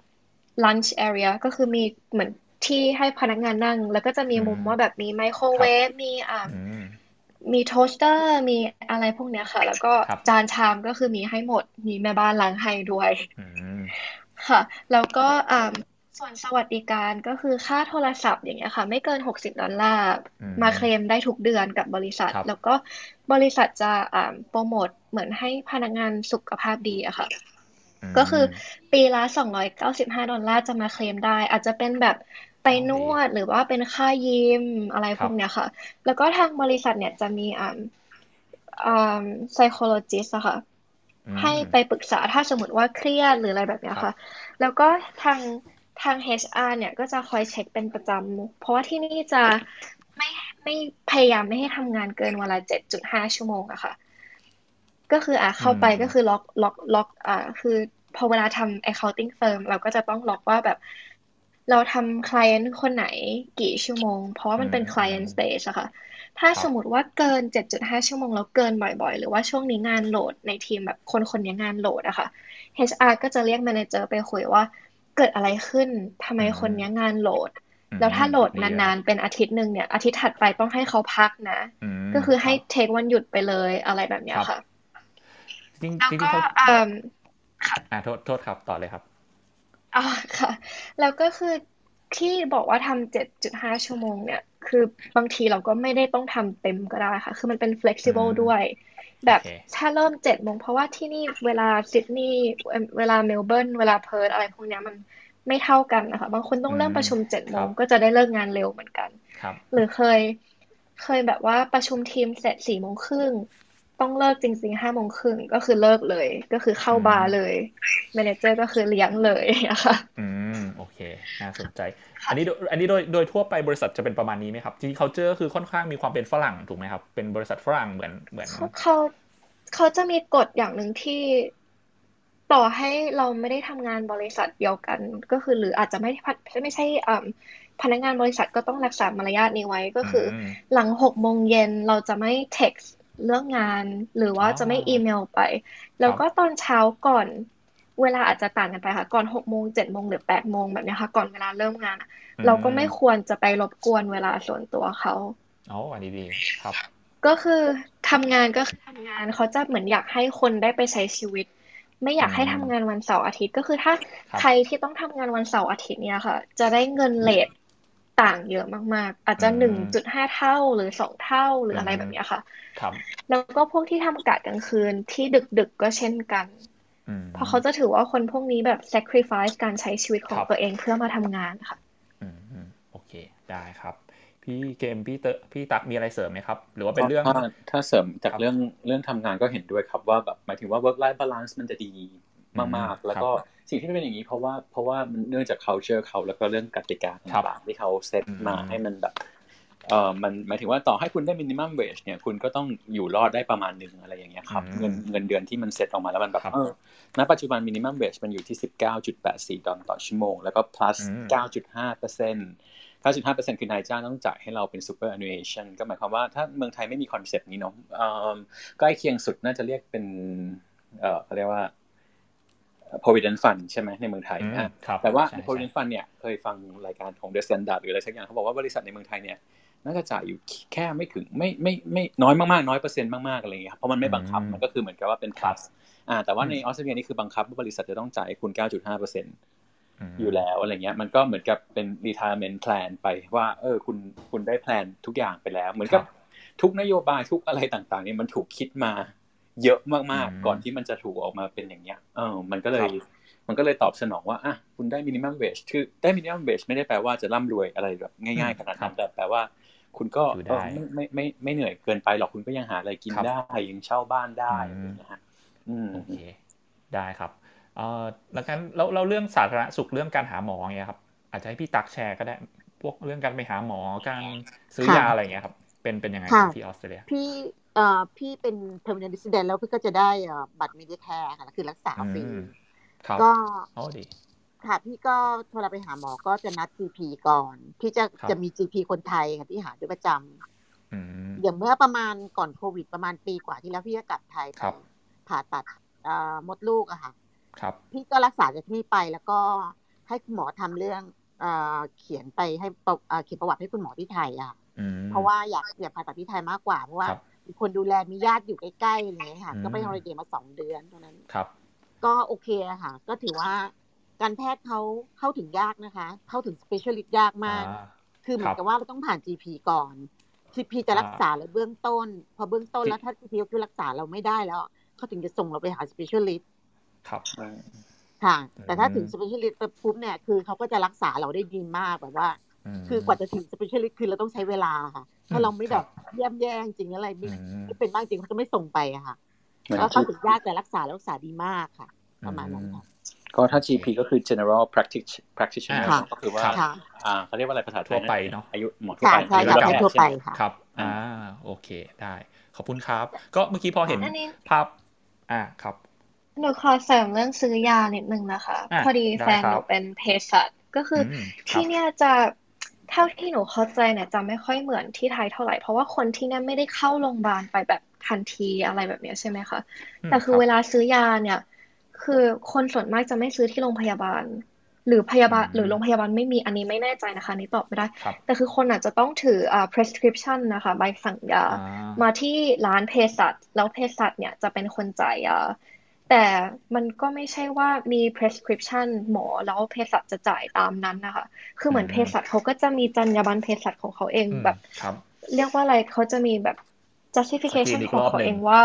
lunch area ก็คือมีเหมือนที่ให้พนักงานนั่ง แล้วก็จะมีมุมว่าแบบมีไมโครเวฟมีอ่ามี toaster มีอะไรพวกเนี้ยค่ะ แล้วก็จานชามก็คือมีให้หมด มีแม่บ้านล้างให้ด้วยค่ะ แล้วก็อ่าส่วนสวัสดิการก็คือค่าโทรศัพท์อย่างเงี้ยค่ะ ไม่เกินหกสิบดอลลาร์มาเคลมได้ทุกเดือนกับบริษัท แล้วก็บริษัทจะอ่าโปรโมทเหมือนให้พนักงานสุขภาพดีอะค่ะ ก็คือปีละสองร้อยเก้าสิบห้าดอลลาร์จะมาเคลมได้ อาจจะเป็นแบบไปนวดหรือว่าเป็นค่ายิมอะไรพวกเนี้ยค่ะ แล้วก็ทางบริษัทเนี่ยจะมีอ่าอ่า psychologist อะค่ะ ให้ไปปรึกษาถ้าสมมติว่าเครียดหรืออะไรแบบเนี้ยค่ะ แล้วก็ทางทาง HR เนี่ยก็จะคอยเช็คเป็นประจำ เพราะว่าที่นี่จะไม่ไม่พยายามไม่ให้ทำงานเกินวันละเจ็ดจุดห้าชั่วโมงอะค่ะ ก็คืออะเข้าไปก็คือล็อกล็อกล็อกอ่าคือพอเวลาทำ accounting firm เราก็จะต้องล็อกว่าแบบ เราทำ client คนไหนกี่ชั่วโมง เพราะว่ามันเป็น client stage อะค่ะ ถ้าสมมติว่าเกิน 7.5 ชั่วโมง แล้วเกินบ่อยๆ หรือว่าช่วงนี้งานโหลดในทีมแบบคนคนนี้งานโหลดอะค่ะ HR ก็จะเรียก manager ไปคุยว่าเกิดอะไรขึ้นทำไมคนนี้งานโหลด แล้วถ้าโหลดนานๆ เป็นอาทิตย์หนึ่งเนี่ย อาทิตย์ถัดไปต้องให้เขาพักนะ ก็คือให้เทควันหยุดไปเลยอะไรแบบเนี้ยค่ะ จริงแล้วจริงก็เขาอ่าอ่าโทษโทษครับต่อเลยครับอ๋อค่ะ แล้วก็คือที่บอกว่าทำเจ็ดจุดห้าชั่วโมงเนี่ย คือบางทีเราก็ไม่ได้ต้องทำเต็มก็ได้ค่ะ คือมันเป็น flexible อืมด้วย แบบโอเคถ้าเริ่มเจ็ดโมงเพราะว่าที่นี่เวลาซิดนีย์เอ่อเวลาเมลเบิร์นเวลาเพิร์ธอะไรพวกเนี้ยมันไม่เท่ากันนะคะ บางคนต้องเริ่มประชุมเจ็ดโมงก็จะได้เลิกงานเร็วเหมือนกันครับหรือเคย เคยแบบว่าประชุมทีมเสร็จสี่โมงครึ่ง ต้องเลิกจริงๆห้าโมงครึ่งก็คือเลิกเลย ก็คือเข้าบาร์เลย manager ก็คือเลี้ยงเลยอะค่ะอืมโอเคน่าสนใจ อันนี้โดยอันนี้โดยโดยทั่วไปบริษัทจะเป็นประมาณนี้ไหมครับจริงๆ culture คือค่อนข้างมีความเป็นฝรั่งถูกไหมครับ เป็นบริษัทฝรั่งเหมือนเหมือนเขาเขาเขาจะมีกฎอย่างหนึ่งที่ต่อให้เราไม่ได้ทำงานบริษัทเดียวกัน ก็คือหรืออาจจะไม่พัดไม่ใช่อ่าพนักงานบริษัทก็ต้องรักษามารยาทนี้ไว้ก็คืออมหลังหกโมงเย็นเราจะไม่ text เรื่องงาน หรือว่าอ๋อจะไม่อีเมลไป แล้วก็ตอนเช้าก่อน เวลาอาจจะต่างกันไปค่ะ ก่อนหกโมงเจ็ดโมงหรือแปดโมงแบบเนี้ยค่ะ ก่อนเวลาเริ่มงานอะเราก็ไม่ควรจะไปรบกวนเวลาส่วนตัวเขาอ๋ออันนี้ดีครับ ก็คือทำงานก็คือทำงานเขาจะเหมือนอยากให้คนได้ไปใช้ชีวิต ไม่อยากให้ทำงานวันเสาร์อาทิตย์ก็คือถ้าครับใครที่ต้องทำงานวันเสาร์อาทิตย์เนี่ยค่ะ จะได้เงินเลท ต่างเยอะมากๆ อาจจะอืมหนึ่งจุดห้าเท่าหรือสองเท่าหรืออะไรแบบเนี้ยค่ะ ครับ แล้วก็พวกที่ทำกะกลางคืนที่ดึกๆก็เช่นกันอืมเพราะเขาจะถือว่าคนพวกนี้แบบ sacrifice การใช้ชีวิตของครับตัวเองเพื่อมาทำงานค่ะอืมอืมโอเค ได้ครับ พี่เกมพี่เตอพี่ตักมีอะไรเสริมไหมครับ หรือว่าเป็นเรื่อง ถ้าถ้าเสริมจากครับเรื่องเรื่องทำงานก็เห็นด้วยครับว่าแบบหมายถึงว่า work life balance มันจะดีมากๆ แล้วก็ สิ่งที่เป็นอย่างนี้เพราะว่าเพราะว่ามันเนื่องจาก culture เขาแล้วก็เรื่องกติกาครับต่างๆที่เขาเซตอืมมาให้มันแบบเออมันหมายถึงว่าต่อให้คุณได้ minimum wage เนี่ยคุณก็ต้องอยู่รอดได้ประมาณหนึ่งอะไรอย่างเงี้ยครับอืมเงินเงินเดือนที่มันเซตออกมาแล้วมันแบบครับเออณปัจจุบัน minimum wage มันอยู่ที่19.84ดอลลาร์ต่อชั่วโมง แล้วก็ plus อืม9.5เปอร์เซ็นต์9.5%คือนายจ้างต้องจ่ายให้เราเป็น superannuation ก็หมายความว่าถ้าเมืองไทยไม่มี concept นี้เนาะเอิ่มใกล้เคียงสุดน่าจะเรียกเป็นเอ่อเขาเรียกว่า provident fund ใช่ไหมในเมืองไทยอืมอะครับแต่ว่าใช่ใช่ provident fund เนี่ยเคยฟังรายการของ The Standard หรืออะไรสักอย่างเขาบอกว่าบริษัทในเมืองไทยเนี่ยน่าจะจ่ายอยู่แค่ไม่ถึงไม่ไม่ไม่น้อยมากๆน้อยเปอร์เซ็นต์มากๆอะไรอย่างเงี้ยครับเพราะมันไม่บังคับอืมมันก็คือเหมือนกับว่าเป็น plus อ่าแต่ว่าในออสเตรเลียนี่คือบังคับว่าบริษัทจะต้องจ่ายให้คุณ 9.5เปอร์เซ็นต์มอยู่แล้วอะไรเงี้ยมันก็เหมือนกับเป็น retirement plan ไปว่าเออคุณคุณได้แพลนทุกอย่างไปแล้ว เหมือนกับครับทุกนโยบายทุกอะไรต่างๆเนี่ยมันถูกคิดมา เยอะมากอืมๆก่อนที่มันจะถูกออกมาเป็นอย่างเงี้ยเออมันก็เลยครับมันก็เลยตอบสนองว่าอะคุณได้ minimum wage คือได้ minimum wage ไม่ได้แปลว่าจะร่ำรวยอะไรแบบง่ายๆขนาดนั้นแต่แปลว่า คุณก็อยู่เอได้อไม่ไม่ไม่ไม่เหนื่อยเกินไปหรอกคุณก็ยังหาอะไรกินครับได้ยังเช่าบ้านได้อืมนะฮะอืมโอเคได้ครับเอ่อแล้วกันแล้วแล้วเรื่องสาธารณสุขเรื่องการหาหมอเงี้ยครับ อาจจะให้พี่ตักแชร์ก็ได้ พวกเรื่องการไปหาหมอการซื้อยาอะไรเงี้ยครับ เป็นเป็นยังไงค่ะที่ออสเตรเลียพี่ เอ่อพี่เป็น permanent resident แล้วพี่ก็จะได้เอ่อบัตร Medicare ค่ะคือรักษาฟรีอืมครับก็โอ้ดีค่ะพี่ก็เวลาไปหาหมอก็จะนัด GP ก่อน พี่จะครับจะมี GP คนไทยค่ะที่หาด้วยประจำอืมอย่างเมื่อประมาณก่อนโควิดประมาณปีกว่าที่แล้วพี่ก็กลับไทยไปครับผ่าตัดเอ่อมดลูกอะค่ะครับพี่ก็รักษาจากที่นี่ไปแล้วก็ให้คุณหมอทำเรื่องเอ่อเขียนไปให้ประเอ่อเขียนประวัติให้คุณหมอที่ไทยอะอืมเพราะว่าอยากอยากผ่าตัดที่ไทยมากกว่าเพราะว่า ครับมีคนดูแลมีญาติอยู่ใกล้ๆอะไรอย่างเงี้ยค่ะอืมก็ไป holiday มาสองเดือนตรงนั้นครับ ก็โอเคอะค่ะ ก็ถือว่าการแพทย์เขาเข้าถึงยากนะคะ เข้าถึง specialist ยากมากอ่าคือเหมือครับกับว่าเราต้องผ่าน GP ก่อน GP จะรักษาเราเบื้องต้น พอเบื้องต้นที่แล้วถ้า GP ก็คือรักษาเราไม่ได้แล้วเขาถึงจะส่งเราไปหา specialist ครับค่ะ แต่ถ้าอืมถึง specialist ปุ๊บเนี่ยคือเขาก็จะรักษาเราได้ดีมากแบบว่ามคือกว่าจะถึง specialist คือเราต้องใช้เวลาค่ะ ถ้าเราไม่แบบเยี่ยมแย่จริงๆอะไรไม่อืมไม่เป็นมากจริงเขาจะไม่ส่งไปอะค่ะก็เข้าถึงยากแต่รักษารักษาดีมากค่ะ ประมาณนั้นค่ะก็ถ้า GP ก็คือ general practitioner ค่ะก็คือว่าค่ะอ่าเขาเรียกว่าอะไรภาษาไททั่วยไปเนาะอายุหมอทั่วค่ะไปใช่อายุค่ะรไม่แพททั่วย์ใช่ไปไหมค่ะครับอ่าโอเคได้ ขอบคุณครับ ก็เมื่อกี้พอเห็นอันนี้ภาพอ่าครับหนูขอเสริมเรื่องซื้อยานิดนึงนะคะอะพอดีได้แฟนครับหนูเป็นเภสัชก็คืออมครับที่เนี่ยจะ เท่าที่หนูเข้าใจเนี่ยจะไม่ค่อยเหมือนที่ไทยเท่าไหร่เพราะว่าคนที่เนี่ยไม่ได้เข้าโรงพยาบาลไปแบบทันทีอะไรแบบเนี้ยใช่ไหมคะอืมแต่คือรับเวลาซื้อยาเนี่ย คือคนส่วนมากจะไม่ซื้อที่โรงพยาบาล หรือพยาบาลอืมหรือโรงพยาบาลไม่มีอันนี้ไม่แน่ใจนะคะอันนี่ตอบไม่ได้ครับแต่คือคนอาจจะต้องถืออ่า prescription นะคะใบสั่งยาอ่ามาที่ร้านเภสัชแล้วเภสัชเนี่ยจะเป็นคนจ่ายยา แต่มันก็ไม่ใช่ว่ามี prescription หมอแล้วเภสัชจะจ่ายตามนั้นนะคะ คือเหมือนอืมเภสัชเขาก็จะมีจรรยาบรรณเภสัชของเขาเองอืมแบบครับเรียกว่าอะไรเขาจะมีแบบ justification สกรีนอีกของรอบเขาหนึ่งเองว่า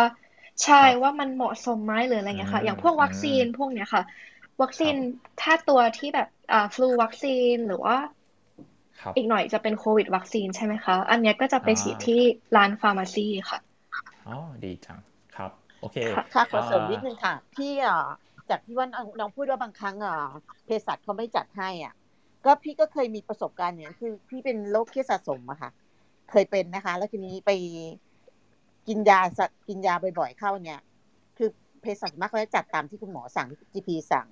ใช่ครับว่ามันเหมาะสมไหมหรืออะไรเงี้ยค่ะอืมอย่างพวกวัคซีนอืมพวกเนี้ยค่ะ วัคซีนถ้าตัวที่แบบอ่าฟลูวัคซีนหรือว่าครับอีกหน่อยจะเป็นโควิดวัคซีนใช่ไหมคะ อันเนี้ยก็จะไปอ่าฉีดที่ร้านฟาร์มาซีค่ะ อ๋อ ดีจังครับ โอเคค่ะค่ะขอเสริมนิดนึงค่ะ ที่อะจากที่ว่าน้องน้องพูดว่าบางครั้งอะเภสัชเขาไม่จัดให้อะ ก็พี่ก็เคยมีประสบการณ์อย่างนั้นคือพี่เป็นโรคเครียดสะสมอะค่ะ เคยเป็นนะคะ แล้วทีนี้ไปกินยาสะกินยาบ่อยๆเข้าเนี่ย คือเภสัชมากเขาจะจัดตามที่คุณหมอสั่งที่ GP สั่ง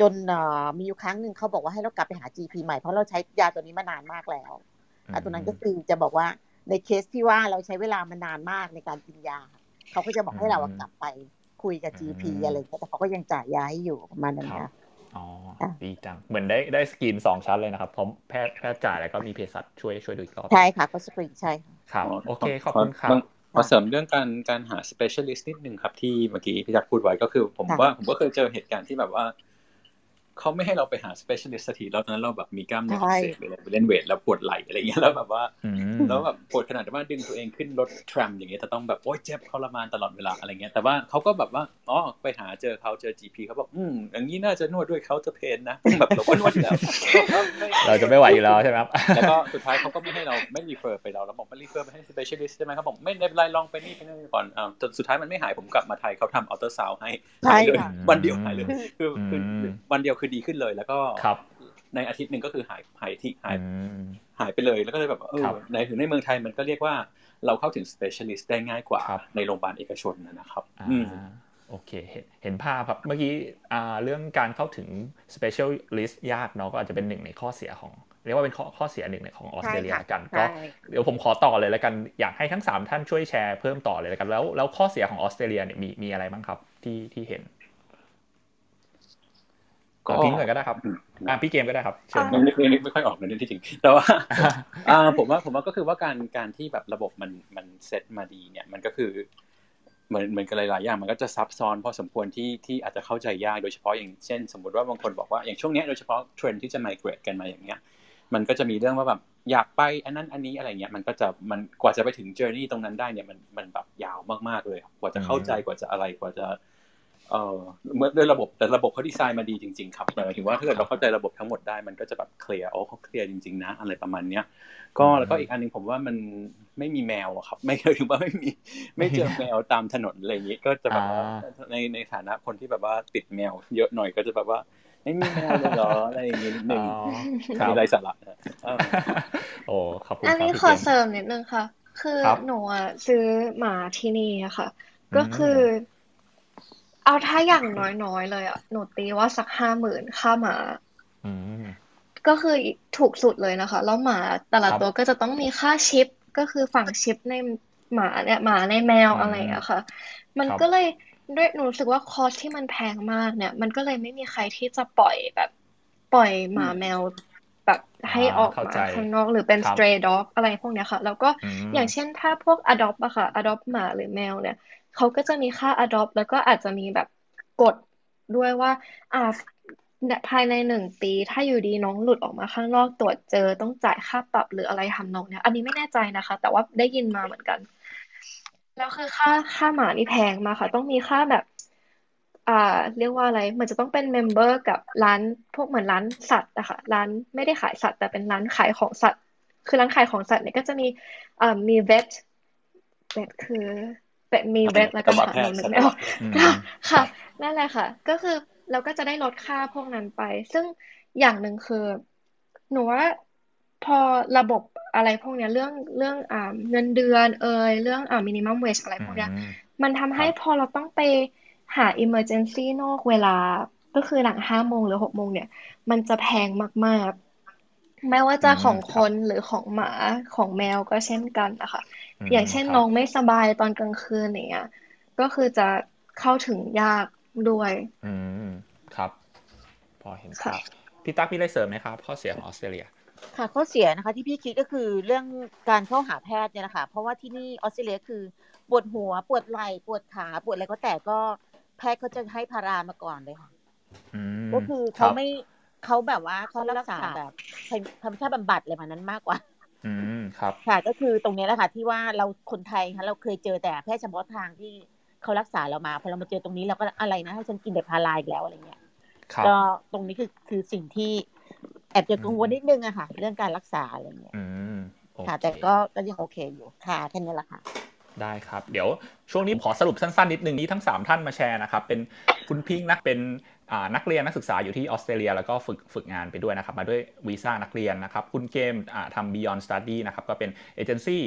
จนเอ่อมีอยู่ครั้งหนึ่งเขาบอกว่าให้เรากลับไปหา GP ใหม่เพราะเราใช้ยาตัวนี้มานานมากแล้วอะตัวนั้นก็คือจะบอกว่าในเคสที่ว่าเราใช้เวลามานานมากในการกินยา เขาก็จะบอกให้เราอะอืมกลับไปคุยกับ GP อืมอะไรอย่างเงี้ยแต่เขาก็ยังจ่ายยาให้อยู่ประมาณนั้นครับนะอ๋ออะดีจัง เหมือนได้ได้สกรีนสองชั้นเลยนะครับพร้อมแพทย์แพทย์จ่ายแล้วก็มีเภสัชช่วยช่วยดูอีกรอบใช่ค่ะก็สปริงใช่ค่ะครับโอเคขอบคุณครับขอเสริมเรื่องการการหา specialist นิดนึงครับที่เมื่อกี้พี่จักรพูดไว้ก็คือ ผมค่ะว่าผมก็เคยเจอเหตุการณ์ที่แบบว่า เขาไม่ให้เราไปหา specialist สักทีแล้วตอนนั้นเราแบบมีกล้ามเนื้ออักเสบหรืออะไรไปเล่นเวทแล้วปวดไหล่อะไรเงี้ยแล้วแบบว่าอืมแล้วแบบปวดขนาดที่ว่าดึงตัวเองขึ้นรถทรัมอย่างเงี้ยจะต้องแบบโอ๊ยเจ็บทรมานตลอดเวลาอะไรเงี้ยแต่ว่าเขาก็แบบว่าอ๋อไปหาเจอเขาเจอ GP เขาบอกอืมอย่างนี้น่าจะนวดด้วยเขาจะเพนนะแบบเราก็ปวดอยู่แล้วเราจะไม่ไหวอยู่แล้วใช่ไหมครับแล้วก็สุดท้ายเขาก็ไม่ให้เราไม่ refer ไปเราแล้วบอกไม่ refer ไปให้ specialist ใช่ไหมเขาบอกไม่เป็นไรลองไปนี่ไปนี่ก่อนอ่าจนสุดท้ายมันไม่หายผมกลับมาไทยเขาทำอัลตราซาวด์ให้ใช่หายเลยค่ะวันเดียวหายเลยคือคืออืมวันเดียวคือดีขึ้นเลย แล้วก็ครับในอาทิตย์หนึ่งก็คือหายหายที่หายอืมหายไปเลย แล้วก็เลยแบบว่าเอครับในถึงในเมืองไทยมันก็เรียกว่าเราเข้าถึง specialist ได้ง่ายกว่าครับในโรงพยาบาลเอกชนนะครับอ่าอืมโอเคเห็นเห็นภาพครับ เมื่อกี้อ่าเรื่องการเข้าถึง specialist ยากเนาะก็อาจจะเป็นหนึ่งในข้อเสียของ เรียกว่าเป็นข้อข้อเสียหนึ่งในของออสเตรเลียใช่ค่ะกันใช่ก็เดี๋ยวผมขอต่อเลยแล้วกัน อยากให้ทั้ง 3 ท่านช่วยแชร์เพิ่มต่อเลยแล้วกัน แล้วแล้วข้อเสียของออสเตรเลียเนี่ยมีมีอะไรบ้างครับที่ที่เห็น ก็อะพิงค์ก่อนก็ได้ครับอืมอะพี่เกมก็ได้ครับเชิญยังนึกยังนึกไม่ค่อยออกเลยที่จริงแต่ว่าอ่าผมว่าผมว่าก็คือว่าการการที่แบบระบบมันมันเซตมาดีเนี่ยมันก็คือเหมือนเหมือนกันหลายๆอย่างมันก็จะซับซ้อนพอสมควรที่ที่อาจจะเข้าใจยากโดยเฉพาะอย่างเช่น สมมติว่าบางคนบอกว่าอย่างช่วงเนี้ยโดยเฉพาะเทรนด์ที่จะ migrate กันมาอย่างเงี้ยมันก็จะมีเรื่องว่าแบบอยากไปอันนั้นอันนี้อะไรเงี้ยมันก็จะมันกว่าจะไปถึง journey ตรงนั้นได้เนี่ยมันมันแบบยาวมากๆเลย กว่าจะเข้าใจกว่าจะอะไรกว่าจะ เอ่อเมื่อด้วยระบบแต่ระบบเขาดีไซน์มาดีจริง ๆ ครับหมายถึงว่าถ้าเกิดเราเข้าใจระบบทั้งหมดได้มันก็จะแบบเคลียร์โอ้เขาเคลียร์จริงๆนะอะไรประมาณเนี้ยก็แล้วก็อีกอันหนึงผมว่ามันไม่มีแมวอะครับ ไม่เคยถึงว่าไม่มีไม่เจอแมวตามถนนอะไรอย่างนี้ก็จะแบบว่าอ่าในในฐานะคนที่แบบว่าติดแมว เยอะหน่อยก็จะแบบว่าไม่มีแมวเลยเหรออะไรอย่างนี้นิดนึอ๋งอครับมีไรสาระนะเออโอ้ขอบคุณคอัรันบนี้พี่ขอเกมเสริมนิดนึงค่ะ คือครับหนูอะซื้อหมาที่นี่อะค่ะอืมก็คือ เอาถ้าอย่างน้อยๆเลยอะหนูตีว่าสักห้าหมื่นค่าหมาอืมก็คือถูกสุดเลยนะคะ แล้วหมาแต่ละครับตัวก็จะต้องมีค่าชิป ก็คือฝั่งชิปในหมาเนี่ยหมาในแมวอืมอะไรอะค่ะ มันครับก็เลยด้วยหนูรู้สึกว่าคอสที่มันแพงมากเนี่ย มันก็เลยไม่มีใครที่จะปล่อยแบบ ปล่อยหมาแมวแบบให้ออกเข้ามาใจข้างนอกหรือเป็นครับ stray dog อะไรพวกเนี้ยค่ะ แล้วก็อืมอย่างเช่นถ้าพวก adopt อะค่ะ adopt หมาหรือแมวเนี่ย เขาก็จะมีค่า adopt แล้วก็อาจจะมีแบบกฎด้วยว่าอ่าภายในหนึ่งปี ถ้าอยู่ดีน้องหลุดออกมาข้างนอกตรวจเจอต้องจ่ายค่าปรับหรืออะไรทำนองเนี้ย อันนี้ไม่แน่ใจนะคะ แต่ว่าได้ยินมาเหมือนกัน แล้วคือค่าค่าหมานี่แพงมากค่ะ ต้องมีค่าแบบ อ่า เรียกว่าอะไรเหมือนจะต้องเป็นเมมเบอร์กับร้านพวกเหมือนร้านสัตว์อะค่ะร้านไม่ได้ขายสัตว์ แต่เป็นร้านขายของสัตว์ คือร้านขายของสัตว์เนี่ยก็จะมีอ่ามีเวทเวทคือ มีเวทแล้วก็หาหนูนึกไม่ออกค่ะ นั่นแหละค่ะ ก็คือเราก็จะได้ลดค่าพวกนั้นไป ซึ่งอย่างหนึ่งคือ หนูว่าพอระบบอะไรพวกเนี้ยเรื่องเรื่องอ่าเงินเดือนเอ่ยเรื่องอ่ามินิมัมเวชอะไรพวกเนี้ยมันทำให้พอเราต้องไปหาอิมเมอร์เจนซี่นอกเวลาก็คือหลังห้าโมงหรือหกโมงเนี่ย มันจะแพงมาก ๆ ไม่ว่าจะของคนหรือของหมาของแมวก็เช่นกันนะคะ อย่างเช่นน้องไม่สบายตอนกลางคืนเนี่ยก็คือจะเข้าถึงยากด้วย อืมครับ พอเห็นครับพี่ตั๊กพี่ได้เสริมไหมครับ ข้อเสียของออสเตรเลีย ค่ะข้อเสียนะคะ ที่พี่คิดก็คือเรื่องการเข้าหาแพทย์เนี่ยนะคะเพราะว่าที่นี่ออสเตรเลียคือปวดหัวปวดไหล่ปวดขาปวดอะไรก็แต่ก็แพทย์เขาจะให้พารามาก่อนเลยค่ะก็คือเขาไม่เขาแบบว่าเขารักษาแบบธรรมชาติบำบัดอะไรแบบนั้นมากกว่า อืมครับค่ะก็คือตรงนี้แหละค่ะที่ว่าเราคนไทยคะเราเคยเจอแต่แพทย์เฉพาะทางที่เขารักษาเรามาพอเรามาเจอตรงนี้เราก็อะไรนะให้ฉันกินแต่พาราอีกแล้วอะไรเงี้ยก็ตรงนี้คือคือสิ่งที่แอบจะกังวลนิดนึงอะค่ะ เรื่องการรักษาอะไรเงี้ยค่ะแต่ก็ก็ยังโอเคอยู่ค่ะแค่นี้แหละค่ะได้ครับ เดี๋ยวช่วงนี้ขอสรุปสั้นๆนิดนึงนี้ทั้ง 3 ท่านมาแชร์นะครับ เป็นคุณพิงค์นะเป็น นักเรียนนักศึกษาอยู่ที่ออสเตรเลีย แล้วก็ฝึกฝึกงานไปด้วยนะครับ มาด้วยวีซ่านักเรียนนะครับคุณเกมทำ Beyond Study นะครับก็เป็นเอเจนซี่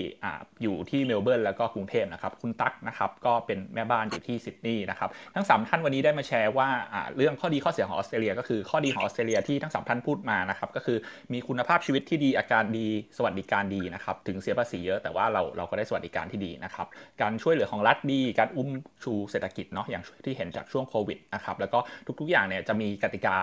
อยู่ที่เมลเบิร์นแล้วก็กรุงเทพนะครับคุณตั๊กนะครับก็เป็นแม่บ้านอยู่ที่ซิดนีย์นะครับทั้ง 3 ท่านวันนี้ได้มาแชร์ว่าเรื่องข้อดีข้อเสียของออสเตรเลีย ก็คือข้อดีของออสเตรเลียที่ทั้ง 3 ท่านพูดมานะครับก็คือมีคุณภาพชีวิตที่ดีอากาศดีสวัสดิการดีนะครับถึงเสียภาษีเยอะแต่ว่าเราเราก็ได้สวัสดิการที่ดีนะครับการช่วยเหลือของรัฐดี การอุ้มชูเศรษฐกิจเนาะอย่างที่เห็นจากช่วงโควิดนะครับแล้วก็ทุกกอย่างเนี่ยจะมีกติกา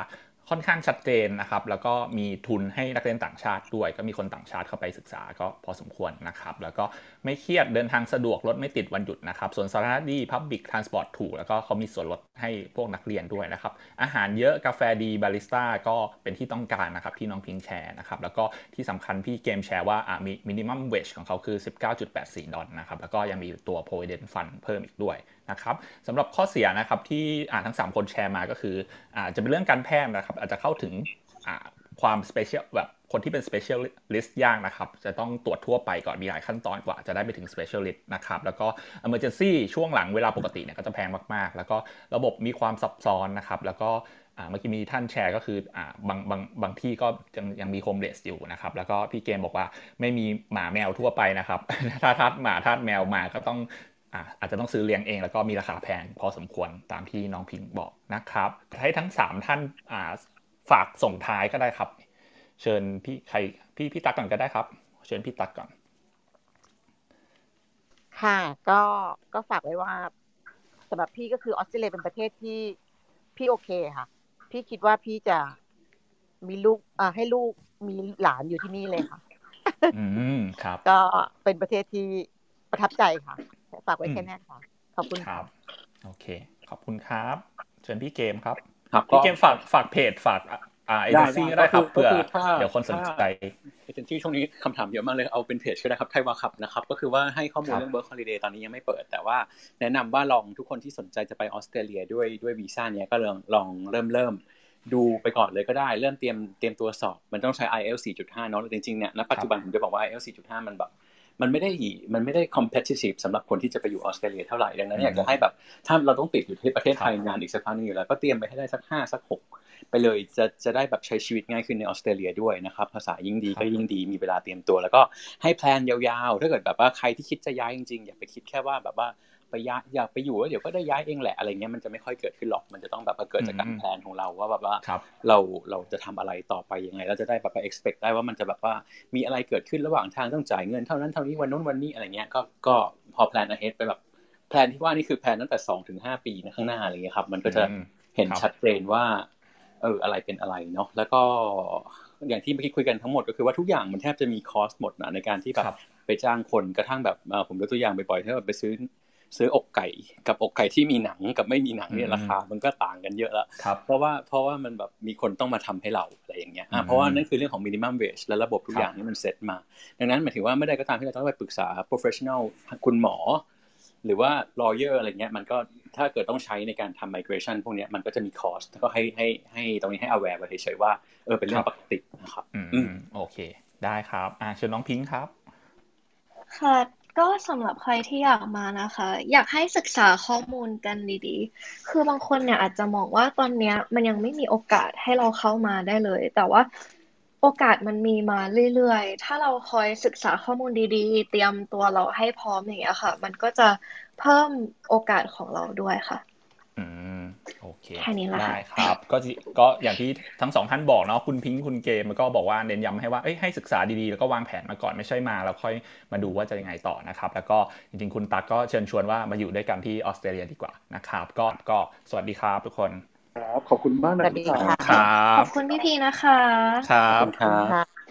ค่อนข้างชัดเจนนะครับ แล้วก็มีทุนให้นักเรียนต่างชาติด้วย ก็มีคนต่างชาติเข้าไปศึกษาก็พอสมควรนะครับ แล้วก็ไม่เครียดเดินทางสะดวกรถไม่ติดวันหยุดนะครับ ส่วนสาธารณะดีพับบิกทรานสปอร์ตถูกแล้วก็เขามีส่วนลดให้พวกนักเรียนด้วยนะครับ อาหารเยอะกาแฟดีบาริสต้าก็เป็นที่ต้องการนะครับที่น้องพิงแชร์นะครับ แล้วก็ที่สำคัญพี่เกมแชร์ว่ามี minimum wage ของเขาคือ 19.84 ดอลนะครับ แล้วก็ยังมีตัว provident fund เพิ่มอีกด้วยนะครับสำหรับข้อเสียนะครับที่อ่าทั้ง 3 คนแชร์มาก็คืออาจจะเป็นเรื่องการแพทย์นะครับ อาจจะเข้าถึงความ special แบบ คนที่เป็น specialist ยากนะครับ จะต้องตรวจทั่วไปก่อนมีหลายขั้นตอนกว่าจะได้ไปถึง specialist นะครับ แล้วก็ emergency ช่วงหลังเวลาปกติเนี่ยก็จะแพงมากๆ แล้วก็ระบบมีความซับซ้อนนะครับ แล้วก็เมื่อกี้มีท่านแชร์ก็คืออบางบางบางที่ก็ยังยังมีโฮมเลสอยู่นะครับ แล้วก็พี่เกมบอกว่าไม่มีหมาแมวทั่วไปนะครับ ถ้าทัดหมาทัดแมวมาก็ต้องอาจจะต้องซื้อเลี้ยงเองแล้วก็มีราคาแพงพอสมควรตามที่น้องพิงบอกนะครับ ให้ทั้ง 3 ท่านฝากส่งท้ายก็ได้ครับ เชิญพี่ใครพี่พี่ตักก่อนก็ได้ครับ เชิญพี่ตักก่อน ค่ะ ก็ก็ฝากไว้ว่าสำหรับพี่ก็คือออสเตรเลียเป็นประเทศที่พี่โอเคค่ะ พี่คิดว่าพี่จะมีลูกอ่าให้ลูกมีหลานอยู่ที่นี่เลยค่ะ อืมครับ ก็เป็นประเทศที่ประทับใจค่ะฝากไว้แค่นี้ค่ะ ขอบคุณครับ โอเค ขอบคุณครับ เชิญพี่เกมครับ ครับพี่เกมฝากฝากเพจฝาก อ่าเอเจนซี่ก็ได้ครับเพื่อเดี๋ยวคนสนใจเอเจนซี่ช่วงนี้คำถามเยอะมากเลยเอาเป็นเพจก็ได้ครับ Thai WAH Club นะครับก็คือว่าให้ข้อมูลเรื่อง Work Holiday ตอนนี้ยังไม่เปิด แต่ว่าแนะนำว่าลองทุกคนที่สนใจจะไปออสเตรเลียด้วยด้วยวีซ่าเนี้ยก็ลองลองเริ่มเริ่มดูไปก่อนเลยก็ได้เริ่มเตรียมเตรียมตัวสอบมันต้องใช้ IELTS 4.5เนาะจริงๆเนี่ยณปัจจุบันผมจะบอกว่า IELTS 4.5 มันแบบมันไม่ได้มันไม่ได้ competitive สำหรับคนที่จะไปอยู่ออสเตรเลียเท่าไหร่ดังนั้นอยากจะให้แบบถ้าเราต้องติดอยู่ที่ประเทศไทยงานอีกสักพักนึงอยู่แล้วก็เตรียมไปให้ได้สักห้าสักหก ไปเลยจะจะได้แบบใช้ชีวิตง่ายขึ้นในออสเตรเลียด้วยนะครับ ภาษายิ่งดีก็ยิ่งดีมีเวลาเตรียมตัว แล้วก็ให้แพลนยาวๆ ถ้าเกิดแบบว่าใครที่คิดจะย้ายจริงๆ อย่าไปคิดแค่ว่าแบบว่าไปย้ายอยากไปอยู่แล้วเดี๋ยวก็ได้ย้ายเองแหละอะไรเงี้ยมันจะไม่ค่อยเกิดขึ้นหรอกมันจะต้องแบบเกิดจากการแพลนของเราว่าแบบว่าเราเราจะทำอะไรต่อไปยังไงเราจะได้แบบไป expect ได้ว่ามันจะแบบว่ามีอะไรเกิดขึ้นระหว่างทางต้องจ่ายเงินเท่านั้นเท่านี้วันนู้นวันนี้อะไรเงี้ยก็ก็พอแพลน ahead ไปแบบแพลนที่ว่านี่คือแพลนตั้งแต่สองถึงห้าปีข้างหน้าอะไรเงี้ยครับมันก็จะเห็นชัดเจนว่า เอออะไรเป็นอะไรเนาะแล้วก็อย่างที่เมื่อกี้คุยกันทั้งหมดก็คือว่าทุกอย่างมันแทบจะมีคอสหมดนะในการที่แบบไปจ้างคนกระทั่งแบบผมยกตัวอย่างบ่อยๆถ้าแบบไปซื้อซื้ออกไก่กับอกไก่ที่มีหนังกับไม่มีหนังเนี่ยราคา มันก็ต่างกันเยอะแล้วเพราะว่าเพราะว่ามันแบบมีคนต้องมาทำให้เราอะไรอย่างเงี้ยเพราะว่านั่นคือเรื่องของมินิมัมเวชและระบบทุกอย่างนี่มันเซ็ตมา ดังนั้นหมายถึงว่าไม่ได้ก็ตามที่เราต้องไปปรึกษา professional คุณหมอ หรือว่า lawyer อะไรเงี้ยมันก็ถ้าเกิดต้องใช้ในการทำ migration พวกนี้มันก็จะมี cost ก็ให้ให้ให้ตรงนี้ให้ aware ไว้เฉยๆว่าเออเป็นเรื่องปกตินะครับอืมโอเค ได้ครับอ่าเชิญน้องพิงค์ครับ ค่ะก็สำหรับใครที่อยากมานะคะ อยากให้ศึกษาข้อมูลกันดีๆ คือบางคนเนี่ยอาจจะมองว่าตอนเนี้ยมันยังไม่มีโอกาสให้เราเข้ามาได้เลย แต่ว่า โอกาสมันมีมาเรื่อยๆ ถ้าเราคอยศึกษาข้อมูลดีๆ เตรียมตัวเราให้พร้อมอย่างเงี้ยค่ะ มันก็จะเพิ่มโอกาสของเราด้วยค่ะ อืม โอเคแค่นี้แหละค่ะได้ครับ ก็จิก็อย่างที่ทั้งสองท่านบอกเนาะ คุณพิงค์คุณเกมก็บอกว่าเน้นย้ำให้ว่า เอ้ย ให้ศึกษาดีๆ แล้วก็วางแผนมาก่อน ไม่ใช่มาแล้วค่อยมาดูว่าจะยังไงต่อนะครับ แล้วก็จริงๆ คุณตั๊กก็เชิญชวนว่ามาอยู่ด้วยกันที่ออสเตรเลียดีกว่านะครับ ก็ ก็สวัสดีครับทุกคน ครับ ขอบคุณมากนะสวัสดีครับค่ะครัขบอบคุณพี่พีนะคะ ครับขอบคุณครับค่ะ